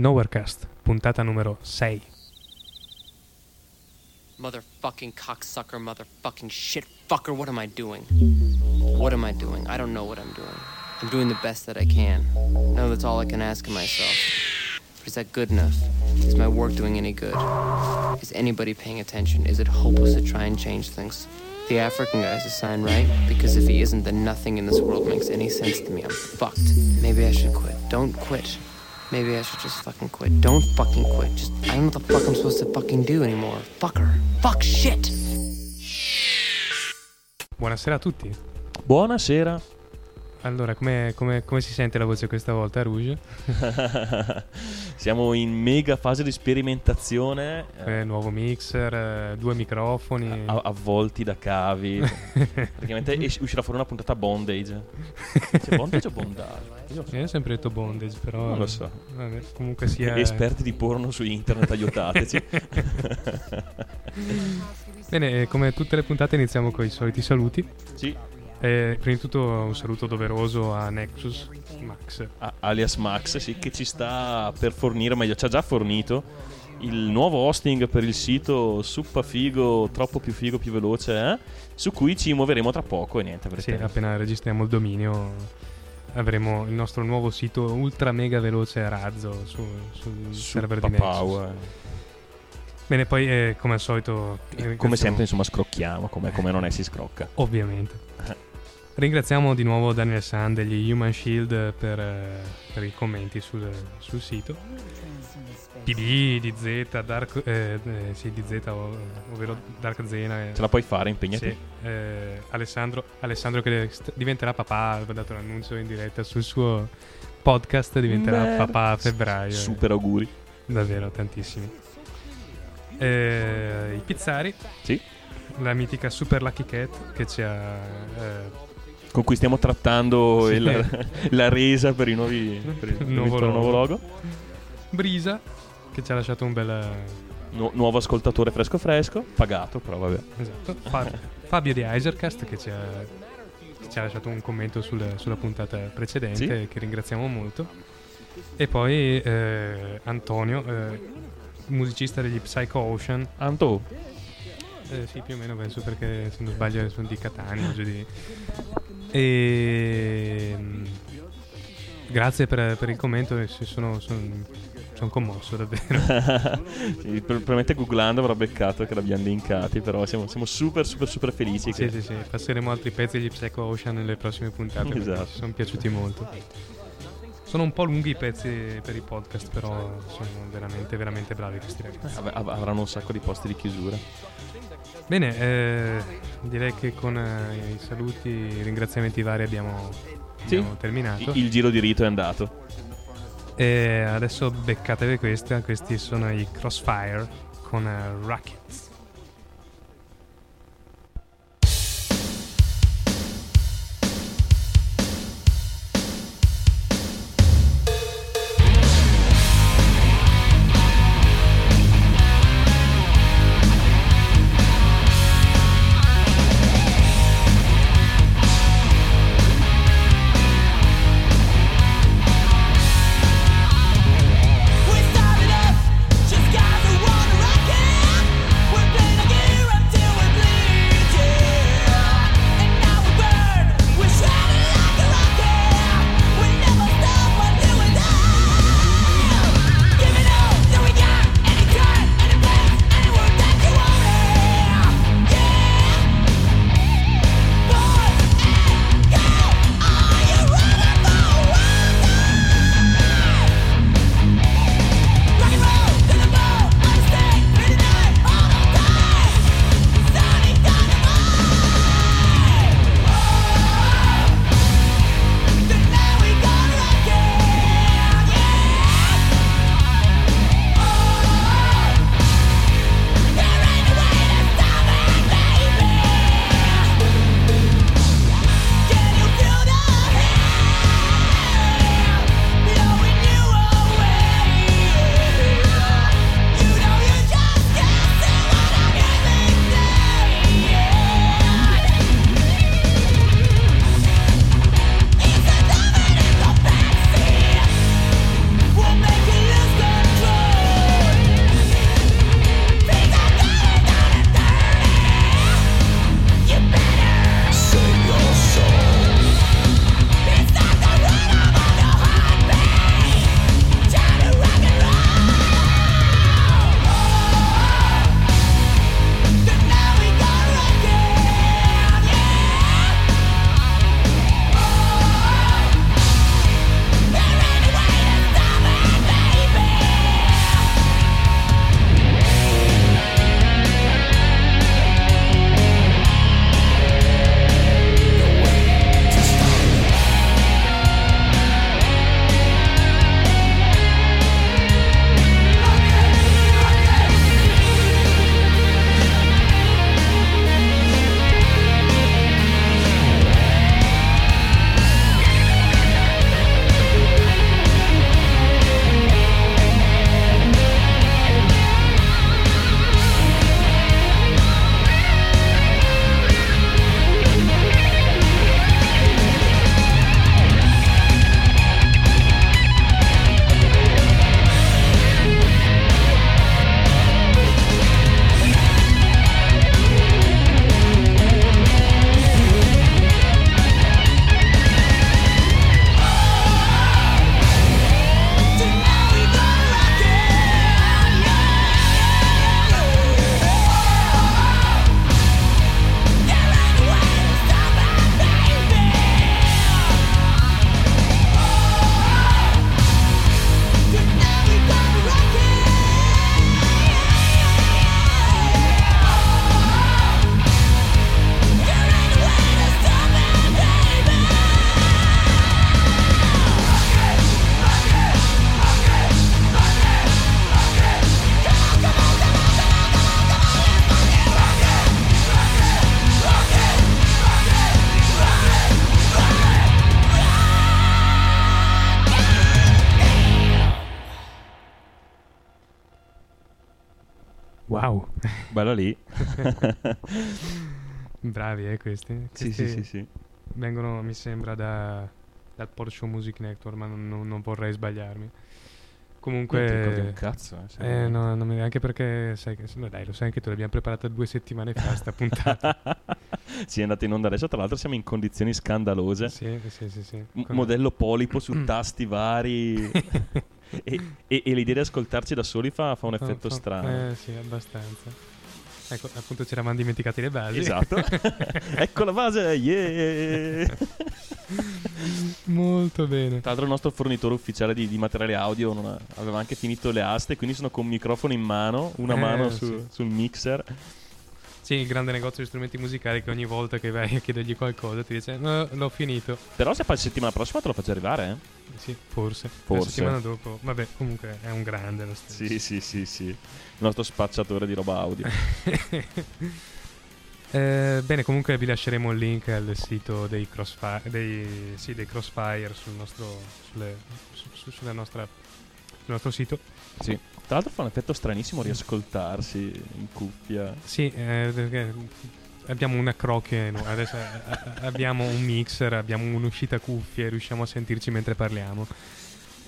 Nowherecast, puntata numero 6. Motherfucking cocksucker, motherfucking shit fucker, what am I doing? What am I doing? I don't know what I'm doing. I'm doing the best that I can. No, that's all I can ask of myself. But is that good enough? Is my work doing any good? Is anybody paying attention? Is it hopeless to try and change things? The African guy's a sign, right? Because if he isn't, then nothing in this world makes any sense to me. I'm fucked. Maybe I should quit. Don't quit. Maybe I should just fucking quit. Don't fucking quit. Just, I don't know what the fuck I'm supposed to fucking do anymore. Fucker. Fuck shit. Buonasera a tutti. Buonasera. Allora, come, come- come si sente la voce questa volta, Rouge? Siamo in mega fase di sperimentazione, eh, Eh, nuovo mixer, eh, due microfoni. a- avvolti da cavi. Praticamente es- uscirà fuori una puntata bondage. C'è bondage o bondage? Io ho sempre detto bondage, però... Non lo so. Vabbè, comunque sia... Esperti di porno su internet, aiutateci. Bene, eh, come tutte le puntate iniziamo con i soliti saluti. sì, Eh, prima di tutto un saluto doveroso a Nexus Max. a- alias Max, sì, che ci sta per fornire, meglio, ci ha già fornito il nuovo hosting per il sito Suppa Figo, troppo più figo, più veloce, eh? su cui ci muoveremo tra poco e niente. Sì, appena registriamo il dominio avremo il nostro nuovo sito ultra mega veloce a razzo su- sul server di Nexus. Power. Bene, poi eh, come al solito... Come ringraziamo- sempre, insomma, scrocchiamo, come, come non è si scrocca. Ovviamente. Ringraziamo di nuovo Daniel San degli Human Shield per, eh, per i commenti sul, sul sito. PD, DZ, Dark, eh, eh, sì, DZ, ov- ovvero Dark Zena. eh, Ce la puoi fare, impegnati. sì, eh, Alessandro, Alessandro che st- diventerà papà, ha dato l'annuncio in diretta sul suo podcast, diventerà Merda. papà a febbraio. Super auguri. Davvero, tantissimi. Eh, I pizzari, Sì. la mitica Super Lucky Cat che ci ha... Con cui stiamo trattando Sì. il- la resa per i nuovi per il, per il Nuovo nuovo, logo. logo. Brisa che ci ha lasciato un bel... Nu- nuovo ascoltatore fresco fresco. Pagato, però vabbè. Esatto. Fa- Fabio di Isercast che ci ha, che ci ha lasciato un commento sul- sulla puntata precedente che ringraziamo molto. E poi eh, Antonio, eh, musicista degli Psycho Ocean. Anto, Eh, sì, più o meno penso perché se non sbaglio sono di Catania. di... E... mm, Grazie per, per il commento, eh, sono, sono, sono commosso davvero. sì, pr- probabilmente googlando avrà beccato che l'abbiamo linkati, però siamo, siamo super super super felici. Sì, che- sì, sì, passeremo altri pezzi degli Psycho Ocean nelle prossime puntate. Esatto. Ci sono piaciuti molto. Sono un po' lunghi i pezzi per i podcast, però sono veramente, veramente bravi questi ragazzi. Av- av- avranno un sacco di posti di chiusura. Bene, eh, direi che con eh, i saluti, i ringraziamenti vari abbiamo, Sì. abbiamo terminato. Il, il giro di rito è andato. E adesso beccatevi questa, questi sono i Crossfire con eh, Rockets. Bello lì. bravi eh questi. Questi sì, sì, sì. Vengono, mi sembra, da, dal Porsche Music Network, ma non, non- vorrei sbagliarmi. Ricordi un Comunque... cazzo, eh, Eh, no, non mi- anche perché sai che, no, dai, lo sai anche tu, l'abbiamo preparata due settimane fa sta puntata. sì, è andata in onda adesso. Tra l'altro, siamo in condizioni scandalose. sì, sì, sì, sì. M- modello polipo su Mm. tasti vari. e, e- e l'idea di ascoltarci da soli fa, fa un effetto fa- strano. Eh, sì, abbastanza. Ecco, appunto ci eravamo dimenticati le basi. Esatto. ecco la base, yeah! Molto bene. Tra l'altro il nostro fornitore ufficiale di, di materiale audio ha- aveva anche finito le aste, quindi sono con un microfono in mano, una Eh, mano su- sì. sul mixer. Sì, il grande negozio di strumenti musicali che ogni volta che vai a chiedergli qualcosa ti dice "No, l'ho finito. Però se fai settimana prossima te lo faccio arrivare, eh? Sì, forse. Forse. La settimana dopo. Vabbè, comunque è un grande lo stesso. Sì, sì, sì, sì. Il nostro spacciatore di roba audio. Eh, bene, comunque vi lasceremo il link al sito dei Crossfire, dei, sì, dei Crossfire sul nostro, sulle- su- su- sulla nostra, sul nostro sito. Sì. Tra l'altro fa un effetto stranissimo riascoltarsi in cuffia. Sì, eh, abbiamo una crocchia, no, adesso eh, eh, abbiamo un mixer, abbiamo un'uscita cuffia e riusciamo a sentirci mentre parliamo.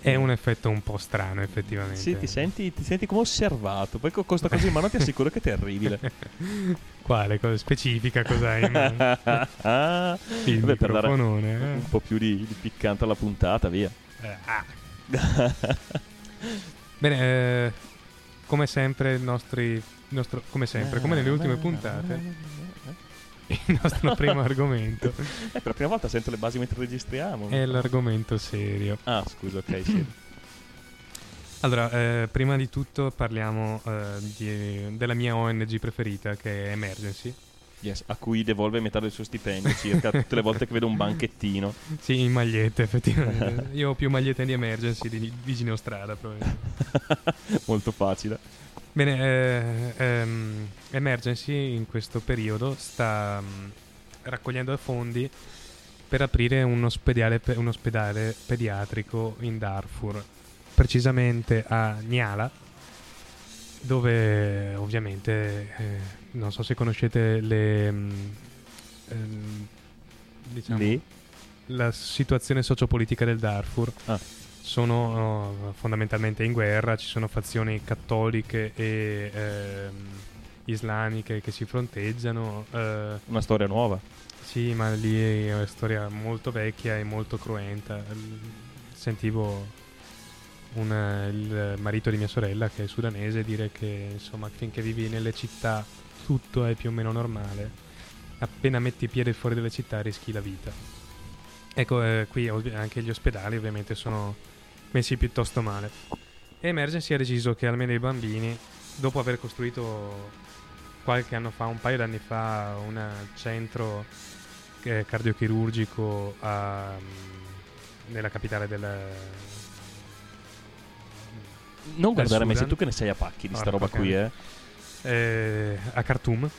È un effetto un po' strano, effettivamente. Sì, ti senti, ti senti come osservato. Poi con questa cosa in mano ti assicuro che è terribile. Quale cosa specifica cos'hai in mano? Ah, Il dare microfonone, eh. un po' più di, di piccante alla puntata, via. Eh, ah. Bene, eh, come sempre, il nostri, nostro, come sempre, come nelle ultime puntate, il nostro primo argomento Eh, per la prima volta sento le basi mentre registriamo. è l'argomento serio. Ah, scusa, ok, sì. Allora, eh, prima di tutto parliamo eh, di- della mia ONG preferita, che è Emergency. Yes, a cui devolve metà del suo stipendio circa tutte le volte che vedo un banchettino. Sì, in magliette, effettivamente. Io ho più magliette di Emergency di vicino strada, probabilmente. Molto facile. Bene, eh, ehm, Emergency in questo periodo sta mm, raccogliendo fondi per aprire un ospedale, pe- un ospedale pediatrico in Darfur, precisamente a Niala, dove ovviamente eh, non so se conoscete le, mm, ehm, diciamo, Lì? la situazione sociopolitica del Darfur. Ah. Sono uh, fondamentalmente in guerra, ci sono fazioni cattoliche e ehm, islamiche che si fronteggiano. eh, Una storia nuova. sì, ma lì è una storia molto vecchia e molto cruenta. Sentivo un- il marito di mia sorella, che è sudanese, dire che insomma finché vivi nelle città tutto è più o meno normale. Appena metti piede fuori dalle città rischi la vita. Ecco, eh, qui ovvi- anche gli ospedali ovviamente sono messi piuttosto male. E Emergency ha deciso che almeno i bambini, dopo aver costruito qualche anno fa, un paio d'anni fa, un centro eh, cardiochirurgico a, mm, nella capitale del... Non guardare me, sei tu che ne sei a pacchi di sta Porca roba qui, eh. Eh, a Khartoum.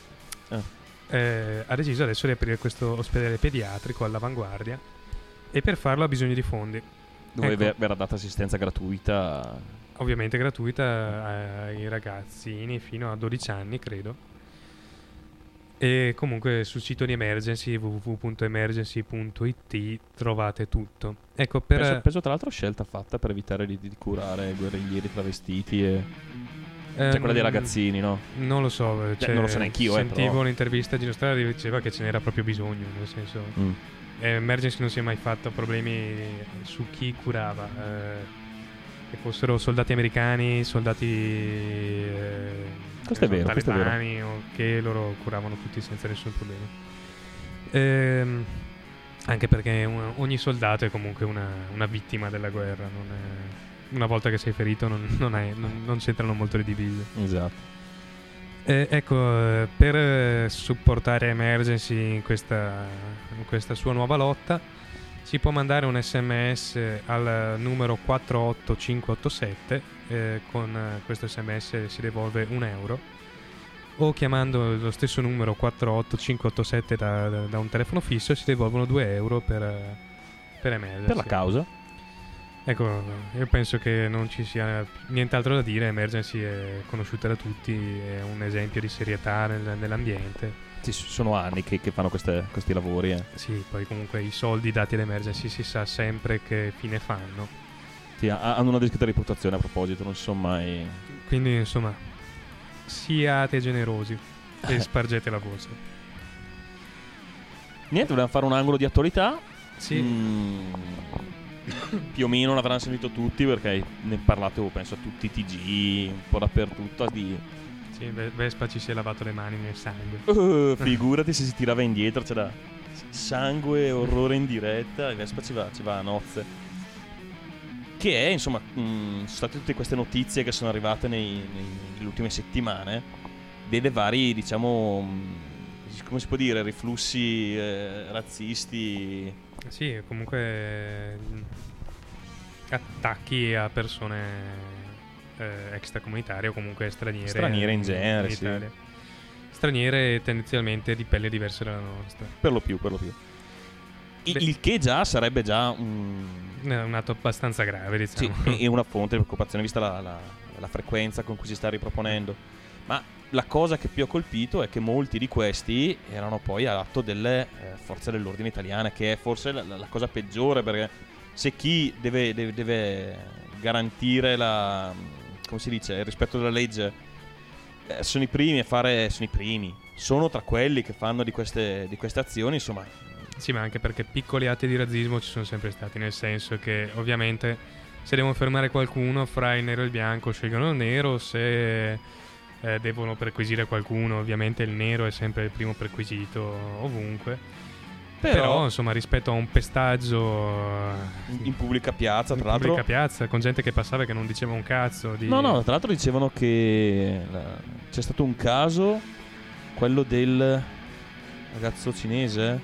Ah. Eh, ha deciso adesso di aprire questo ospedale pediatrico all'avanguardia e per farlo ha bisogno di fondi. Dove Ecco. ver- verrà data assistenza gratuita. Ovviamente gratuita ai ragazzini fino a 12 anni, credo. E comunque sul sito di Emergency www.emergency.it trovate tutto. Ecco, per Penso, penso tra l'altro scelta fatta per evitare di, di curare guerriglieri travestiti e... Cioè ehm, quella dei ragazzini, no? Non lo so, cioè, non lo so neanch'io, eh, Sentivo però. un'intervista a Gino Strada che diceva che ce n'era proprio bisogno, nel senso Mm. eh, Emergency non si è mai fatto problemi su chi curava, eh, che fossero soldati americani, soldati eh, Questo è vero, questo è vero. talebani o che loro curavano tutti senza nessun problema. Ehm, anche perché un- ogni soldato è comunque una, una vittima della guerra, non è- una volta che sei ferito non, non hai- non- non c'entrano molto le divise. Esatto. Eh, ecco, eh, per eh, supportare Emergency in questa, in questa sua nuova lotta, si può mandare un sms al numero 48587. eh, con eh, questo sms si devolve un euro. O chiamando lo stesso numero 48587 da, da- da un telefono fisso si devolvono 2 euro per, per Emergency. Per la causa? Ecco, io penso che non ci sia nient'altro da dire, Emergency è conosciuta da tutti, è un esempio di serietà nel- nell'ambiente. Sì, sono anni che, che fanno queste- questi lavori. eh. Sì, poi comunque i soldi dati ad Emergency si sa sempre che fine fanno. Sì, ha- hanno una discreta reputazione a proposito, non sono mai... Quindi, insomma, siate generosi e spargete la voce. Niente, volevamo fare un angolo di attualità. Sì, Mm, più o meno l'avranno sentito tutti perché ne parlate, oh, penso, a tutti i TG, un po' dappertutto. Di... sì, Ve- Vespa ci si è lavato le mani nel sangue. Uh, figurati se si tirava indietro, c'era sangue, orrore in diretta, e Vespa ci va, ci va a nozze. Che è, insomma, mh, sono state tutte queste notizie che sono arrivate nei- nei- nelle ultime settimane delle vari, diciamo, mh, come si può dire, riflussi eh, razzisti. Sì, comunque eh, attacchi a persone eh, extracomunitarie o comunque straniere. Straniere in genere, sì. Italia. Straniere tendenzialmente di pelle diversa dalla nostra. Per lo più, per lo più. I- Beh. Il che già sarebbe già un, È un atto abbastanza grave, sì, diciamo. e e una fonte di preoccupazione vista la, la- la frequenza con cui si sta riproponendo. Ma la cosa che più ha colpito è che molti di questi erano poi all'atto delle eh, forze dell'ordine italiane, che è forse la, la- cosa peggiore perché se chi deve, deve- deve garantire la, dice, il rispetto della legge eh, sono i primi a fare, sono i primi, sono tra quelli che fanno di queste, di queste azioni, insomma, Sì, ma anche perché piccoli atti di razzismo ci sono sempre stati, nel senso che ovviamente se devono fermare qualcuno fra il nero e il bianco scelgono il nero, se eh, devono perquisire qualcuno ovviamente il nero è sempre il primo perquisito ovunque. Però, Però- insomma rispetto a un pestaggio in, in pubblica piazza, in tra l'altro... pubblica piazza con gente che passava e che non diceva un cazzo di... No, no, tra l'altro dicevano che la- c'è stato un caso, quello del ragazzo cinese,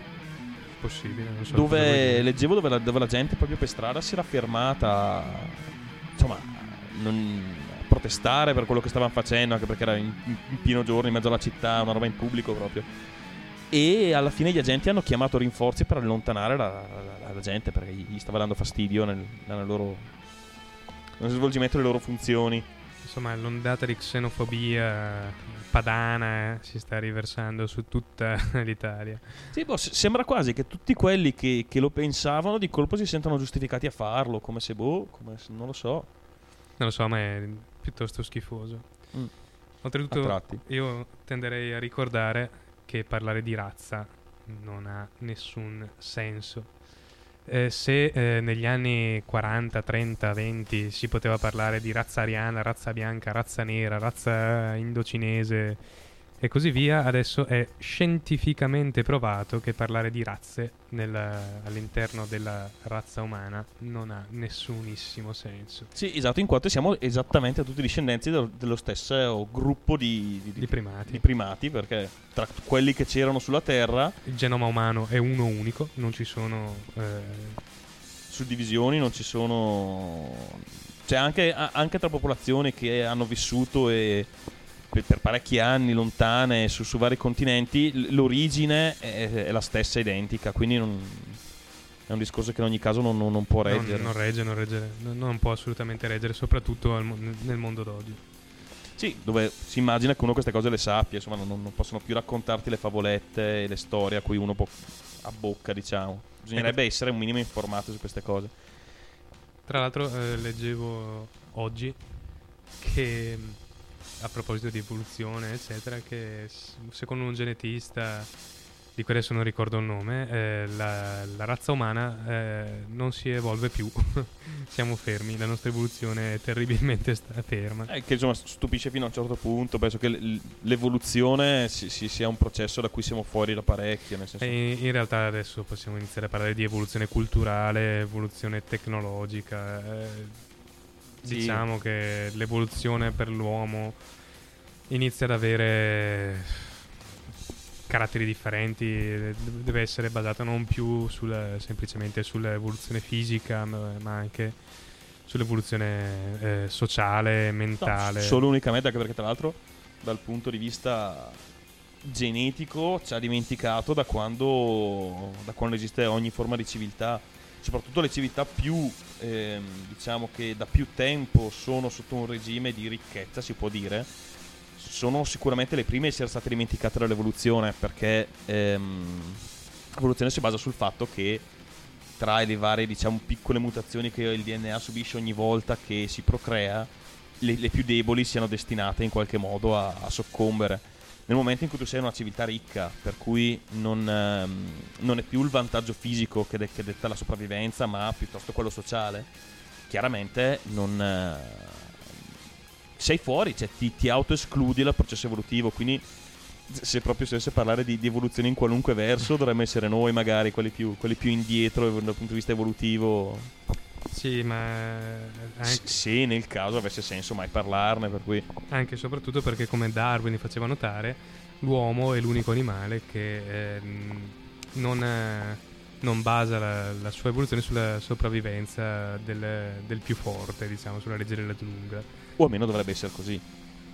possibile, non so dove leggevo dove la, dove la gente proprio per strada si era fermata, insomma, non- protestare per quello che stavano facendo, anche perché era in, in pieno giorno, in mezzo alla città, una roba in pubblico proprio. E alla fine gli agenti hanno chiamato rinforzi per allontanare la, la- la gente perché gli stava dando fastidio nel, nella loro, nello svolgimento delle loro funzioni. Insomma, l'ondata di xenofobia padana eh, si sta riversando su tutta l'Italia. Sì, boh, sembra quasi che tutti quelli che, che lo pensavano di colpo si sentono giustificati a farlo, come se boh, come se, non lo so. Non lo so, ma è piuttosto schifoso. Mm. Oltretutto, io tenderei a ricordare che parlare di razza non ha nessun senso. Eh, se eh, negli anni 40, 30, 20 si poteva parlare di razza ariana, razza bianca, razza nera, razza indocinese e così via, adesso è scientificamente provato che parlare di razze nel- all'interno della razza umana non ha nessunissimo senso. Sì, esatto, in quanto siamo esattamente tutti discendenti dello, dello stesso gruppo di, di- Di primati. di primati, perché tra quelli che c'erano sulla Terra, Il genoma umano è uno unico, non ci sono... eh, suddivisioni non ci sono... C'è anche, anche tra popolazioni che hanno vissuto e per, parecchi anni lontane su, su vari continenti, l'origine è, è la stessa, identica, quindi non- è un discorso che in ogni caso non, non- non può reggere. non regge, non regge, non, può assolutamente reggere, soprattutto al nel mondo d'oggi. Sì, dove si immagina che uno queste cose le sappia, insomma, non, non possono più raccontarti le favolette e le storie a cui uno può abbocca, diciamo. Bisognerebbe essere un minimo informato su queste cose. Tra l'altro eh, leggevo oggi che a proposito di evoluzione, eccetera, che secondo un genetista di cui adesso non ricordo il nome, eh, la, la razza umana eh, non si evolve più. Siamo fermi, la nostra evoluzione è terribilmente sta ferma. Eh, che insomma stupisce fino a un certo punto. Penso che l- l'evoluzione si- si- sia un processo da cui siamo fuori da parecchio. E in realtà adesso possiamo iniziare a parlare di evoluzione culturale, evoluzione tecnologica. Sì. Diciamo che l'evoluzione per l'uomo inizia ad avere caratteri differenti, deve essere basata non più sul- semplicemente sull'evoluzione fisica, ma anche sull'evoluzione eh, sociale, No, mentale. solo unicamente anche perché, tra l'altro, dal punto di vista genetico ci ha dimenticato da quando, da quando esiste ogni forma di civiltà. soprattutto le civiltà più, ehm, diciamo che da più tempo sono sotto un regime di ricchezza, si può dire, sono sicuramente le prime a essere state dimenticate dall'evoluzione, perché ehm, l'evoluzione si basa sul fatto che tra le varie, diciamo, piccole mutazioni che il DNA subisce ogni volta che si procrea, le, le più deboli siano destinate in qualche modo a, a soccombere nel momento in cui tu sei una civiltà ricca, per cui non, ehm, non è più il vantaggio fisico che, de- che, detta la sopravvivenza, ma piuttosto quello sociale, chiaramente non, eh, sei fuori, cioè ti, ti autoescludi dal processo evolutivo, quindi se proprio si dovesse parlare di, di, evoluzione in qualunque verso, dovremmo essere noi magari quelli più, quelli più indietro dal punto di vista evolutivo. Sì, ma anche... sì, nel caso avesse senso mai parlarne, per cui... Anche e soprattutto perché come Darwin faceva notare, l'uomo è l'unico animale che eh, non, non, basa la, la, sua evoluzione sulla sopravvivenza del, del, più forte, diciamo, sulla legge della giungla. O almeno dovrebbe essere così.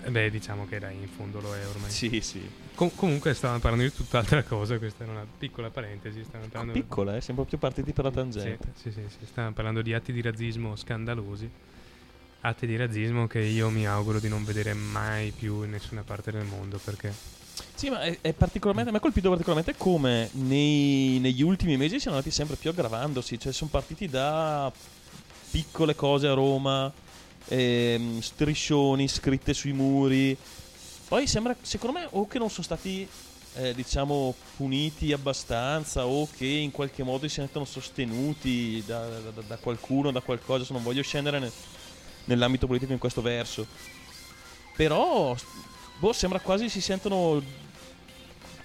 Eh beh, diciamo che dai, in fondo lo è ormai. Sì, sì. Com- comunque stavamo parlando di tutt'altra cosa, questa era una piccola parentesi. Stavamo parlando ah, piccola, eh? Siamo proprio partiti per la tangente. Sì, sì, sì, sì, stavamo parlando di atti di razzismo scandalosi. Atti di razzismo che io mi auguro di non vedere mai più in nessuna parte del mondo, perché... Sì, ma è, è particolarmente, mi ha colpito particolarmente come nei, negli ultimi mesi siano andati sempre più aggravandosi, cioè sono partiti da piccole cose a Roma, ehm, striscioni scritte sui muri. Poi sembra, secondo me, o che non sono stati, eh, diciamo, puniti abbastanza, o che in qualche modo si sentono sostenuti da, da, da qualcuno, da qualcosa. Non voglio scendere nel, nell'ambito politico in questo verso. Però, boh, sembra quasi si sentono,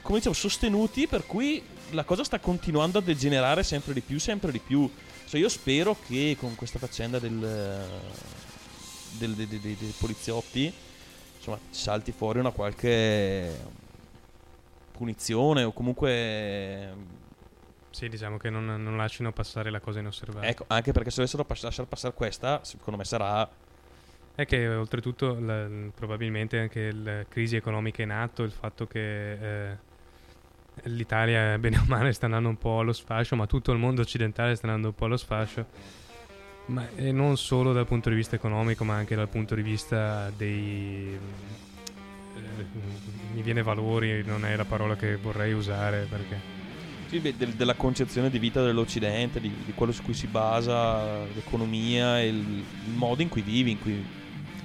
come dicevo, sostenuti, per cui la cosa sta continuando a degenerare sempre di più, sempre di più. Cioè, io spero che con questa faccenda del del, dei, dei, dei poliziotti insomma salti fuori una qualche punizione o comunque sì, diciamo che non, non, lasciano passare la cosa inosservata. Ecco, anche perché se dovessero pass- lasciare passare questa, secondo me sarà... È che oltretutto la, probabilmente anche la crisi economica in atto, il fatto che eh, l'Italia bene o male sta andando un po' allo sfascio, ma tutto il mondo occidentale sta andando un po' allo sfascio ma e non solo dal punto di vista economico, ma anche dal punto di vista dei... Eh, mi viene valori, non è la parola che vorrei usare perché... Sì, beh, del, della concezione di vita dell'Occidente, di, di, quello su cui si basa l'economia e il, il, modo in cui vivi, in cui...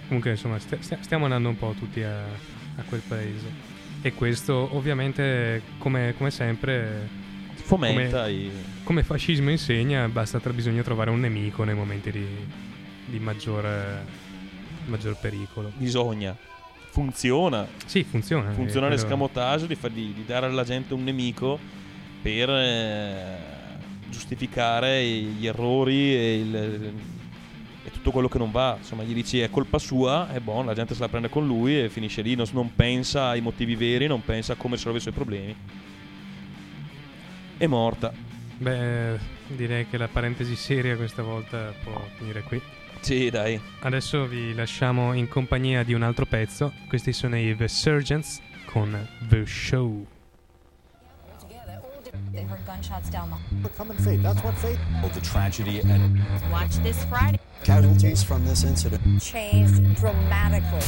Comunque insomma st- stiamo andando un po' tutti a, a quel paese. E questo ovviamente, come, come sempre fomenta come, i... come fascismo insegna, basta tra, bisogna trovare un nemico nei momenti di, di maggior, maggior pericolo. Bisogna. Funziona. Sì, funziona. Funziona l'escamotage di, di, di, dare alla gente un nemico per eh, giustificare gli errori e, il, e, tutto quello che non va. Insomma, gli dici è colpa sua, è buono, la gente se la prende con lui e finisce lì, non, non pensa ai motivi veri, non pensa a come risolvere i suoi problemi è morta. Beh, direi che la parentesi seria questa volta può finire qui. Sì, dai. Adesso vi lasciamo in compagnia di un altro pezzo. Questi sono i The Surgeons con The Show. They heard gunshots down the common fate. That's what fate. Oh, the tragedy and watch this Friday. Casualties from this incident changed dramatically.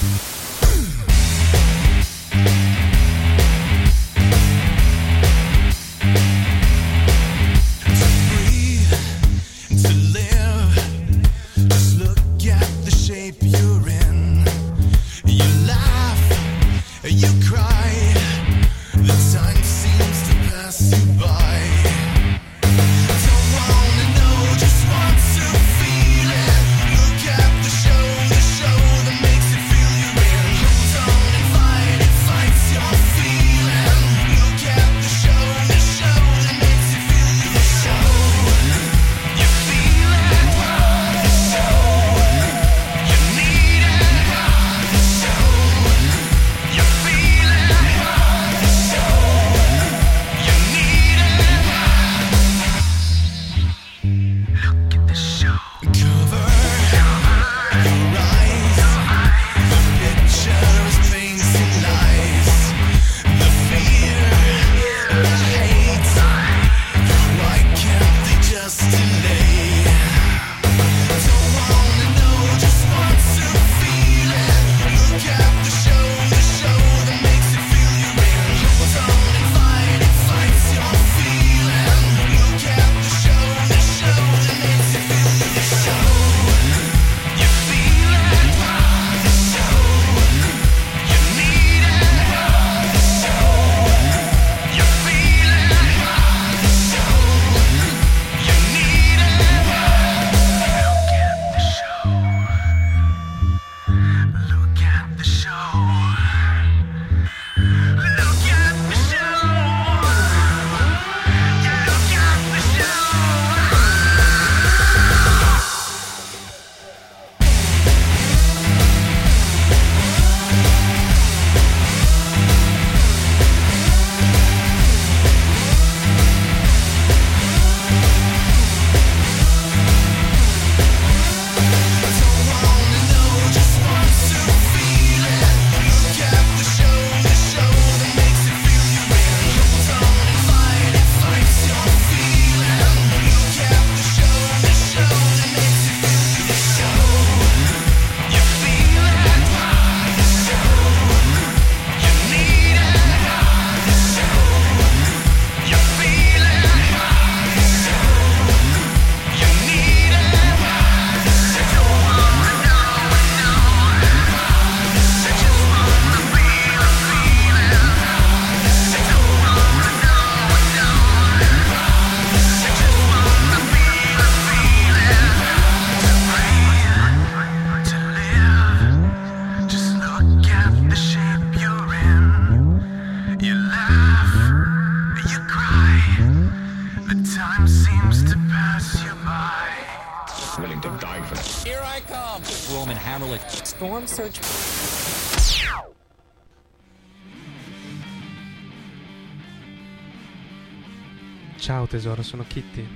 Ciao tesoro, sono Kitty.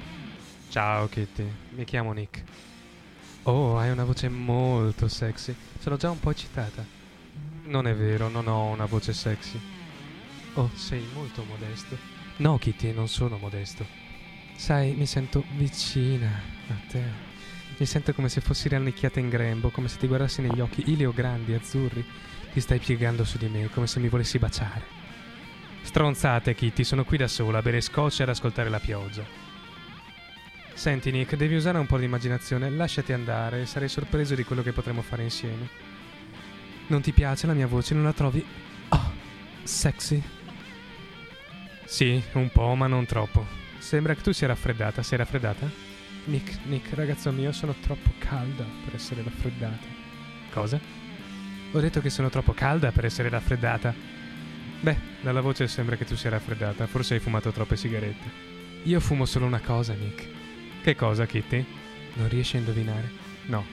Ciao Kitty, mi chiamo Nick. Oh, hai una voce molto sexy. Sono già un po' eccitata. Non è vero, non ho una voce sexy. Oh, sei molto modesto. No, Kitty, non sono modesto. Sai, mi sento vicina a te. Mi sento come se fossi rannicchiata in grembo, come se ti guardassi negli occhi ilio grandi, azzurri. Ti stai piegando su di me, come se mi volessi baciare. Stronzate, Kitty, sono qui da sola a bere scotch e ad ascoltare la pioggia. Senti, Nick, devi usare un po' di immaginazione. Lasciati andare, sarei sorpreso di quello che potremo fare insieme. Non ti piace la mia voce? Non la trovi. Oh, sexy? Sì, un po', ma non troppo. Sembra che tu sia raffreddata. Sei raffreddata? Nick, Nick, ragazzo mio, sono troppo calda per essere raffreddata. Cosa? Ho detto che sono troppo calda per essere raffreddata. Beh, dalla voce sembra che tu sia raffreddata. Forse hai fumato troppe sigarette. Io fumo solo una cosa, Nick. Che cosa, Kitty? Non riesci a indovinare? No.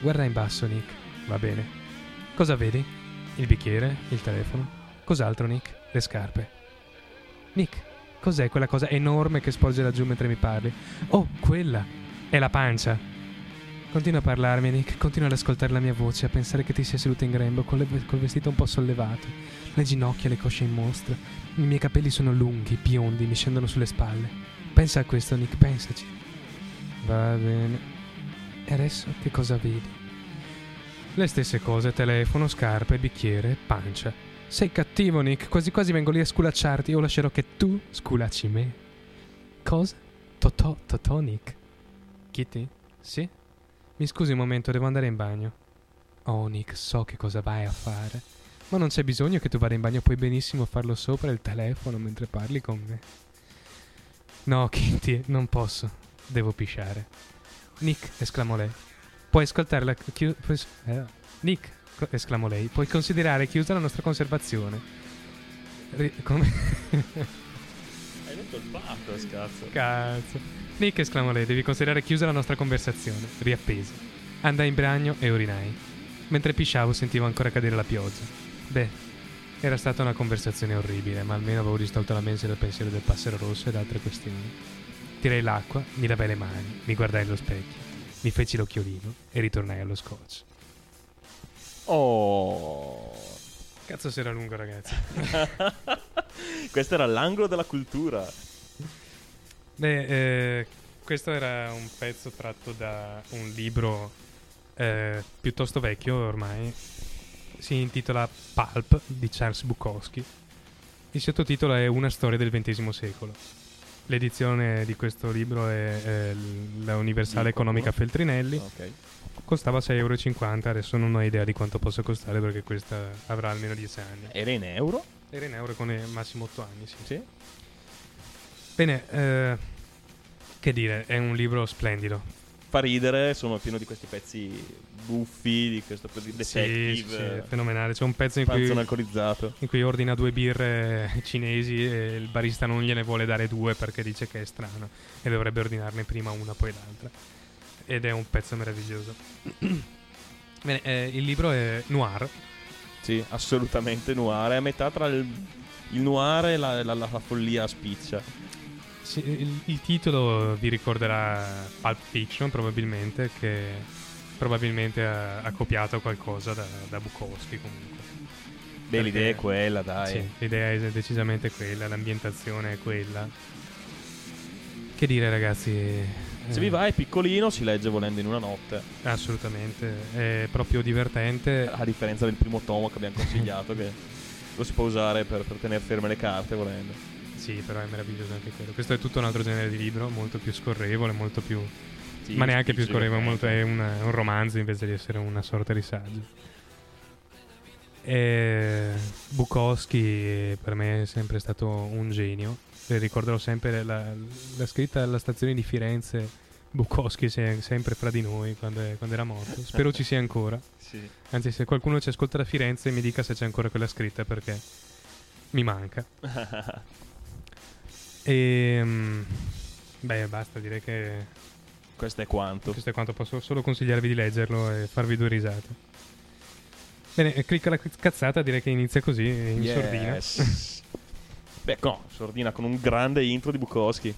Guarda in basso, Nick. Va bene. Cosa vedi? Il bicchiere? Il telefono? Cos'altro, Nick? Le scarpe. Nick, cos'è quella cosa enorme che sporge laggiù mentre mi parli? Oh, quella! È la pancia! Continua a parlarmi, Nick. Continua ad ascoltare la mia voce, a pensare che ti sia seduta in grembo col vestito un po' sollevato, le ginocchia e le cosce in mostra. I miei capelli sono lunghi, biondi, mi scendono sulle spalle. Pensa a questo, Nick, pensaci. Va bene. E adesso che cosa vedi? Le stesse cose, telefono, scarpe, bicchiere, pancia. Sei cattivo, Nick, quasi quasi vengo lì a sculacciarti o lascerò che tu sculacci me. Cosa? Totò, Totò, Nick. Kitty? Sì? Mi scusi un momento, devo andare in bagno. Oh, Nick, so che cosa vai a fare. Ma non c'è bisogno che tu vada in bagno, puoi benissimo farlo sopra il telefono mentre parli con me. No, Kitty, non posso. Devo pisciare. Nick, esclamò lei. Puoi ascoltare la... Chi- puoi- eh, Nick, esclamò lei, puoi considerare chiusa la nostra conservazione. Ri- come... Hai detto il fatto, scazzo. Cazzo. Nick, esclamò lei, devi considerare chiusa la nostra conversazione. Riappesi. Andai in bagno e urinai. Mentre pisciavo sentivo ancora cadere la pioggia. Beh, era stata una conversazione orribile, ma almeno avevo distolto la mente dal pensiero del passero rosso ed altre questioni. Tirai l'acqua, mi lavai le mani, mi guardai allo specchio, mi feci l'occhiolino e ritornai allo scotch. Oh. Cazzo se era lungo, ragazzi. Questo era l'angolo della cultura. Beh, eh, questo era un pezzo tratto da un libro eh, piuttosto vecchio ormai. Si intitola Pulp di Charles Bukowski. Il sottotitolo è Una storia del XX secolo. L'edizione di questo libro è, è la Universale Economica? Feltrinelli. Ok. Costava 6,50 euro. Adesso non ho idea di quanto possa costare perché questa avrà almeno 10 anni. Era in euro? Era in euro con il massimo 8 anni, sì. Sì. Bene, eh, che dire, è un libro splendido. Fa ridere, sono pieno di questi pezzi buffi, di questo di Sì, detective. sì, sì, fenomenale. C'è un pezzo in cui, alcolizzato. in cui ordina due birre cinesi e il barista non gliene vuole dare due perché dice che è strano e dovrebbe ordinarne prima una poi l'altra. Ed è un pezzo meraviglioso. Bene, eh, il libro è noir. Sì, assolutamente noir. È a metà tra il, il noir e la, la- la- follia spiccia. Sì, il, il titolo vi ricorderà Pulp Fiction probabilmente che probabilmente ha, ha copiato qualcosa da, da Bukowski comunque. Beh, Perché- l'idea è quella, dai. Sì, l'idea è decisamente quella, l'ambientazione è quella. Che dire ragazzi? Se eh, vi va è piccolino, si legge volendo in una notte. Assolutamente, è proprio divertente. A differenza del primo tomo che abbiamo consigliato, che lo si può usare per, per tenere ferme le carte volendo. Sì, però è meraviglioso anche quello. Questo è tutto un altro genere di libro, molto più scorrevole, molto più... Sì, ma neanche più scorrevole, molto, è un, un romanzo invece di essere una sorta di saggio. E Bukowski per me è sempre stato un genio. E ricorderò sempre la, la scritta alla stazione di Firenze. Bukowski è sempre fra di noi quando, è- quando era morto. Spero ci sia ancora. Sì. Anzi, se qualcuno ci ascolta da Firenze, mi dica se c'è ancora quella scritta perché mi manca. E. beh, basta, direi che Questo è quanto. Questo è quanto posso solo consigliarvi di leggerlo e farvi due risate. Bene, clicca la cazzata, direi che inizia così, in sordina. Yes. Beh, no, sordina con un grande intro di Bukowski.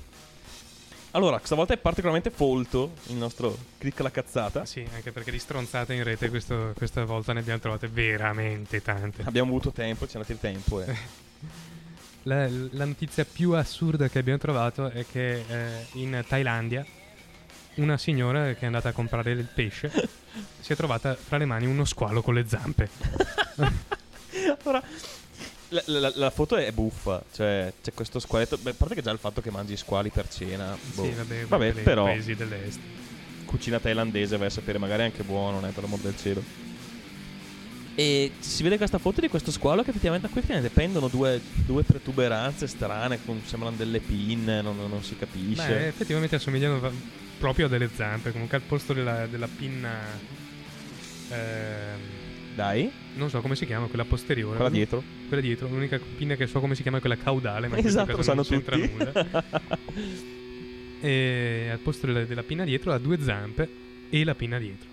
Allora, stavolta è particolarmente folto il nostro clicca la cazzata. Sì, anche perché di stronzate in rete questo- questa volta ne abbiamo trovate veramente tante. Abbiamo avuto tempo, ci è andato il tempo. Eh. La, la notizia più assurda che abbiamo trovato è che eh, in Thailandia una signora che è andata a comprare il pesce si è trovata fra le mani uno squalo con le zampe. Allora, la, la- la foto è buffa. Cioè, c'è questo squaletto. Beh, a parte che già il fatto che mangi squali per cena. boh. Sì, vabbè, Vabbè, però, paesi dell'est. cucina thailandese vai a sapere, magari è anche buono, non è per l'amor del cielo. E si vede questa foto di questo squalo che effettivamente da qui effettivamente pendono due, due protuberanze strane, con- sembrano delle pinne, non, non si capisce. Beh, effettivamente assomigliano va- proprio a delle zampe. Comunque al posto della, della pinna. ehm, Dai, non so come si chiama, quella posteriore. quella dietro. Quella dietro, l'unica pinna che so come si chiama è quella caudale, ma in Esatto, lo questo caso sanno non c'entra tutti. nulla. e al posto della, della pinna dietro ha due zampe e la pinna dietro.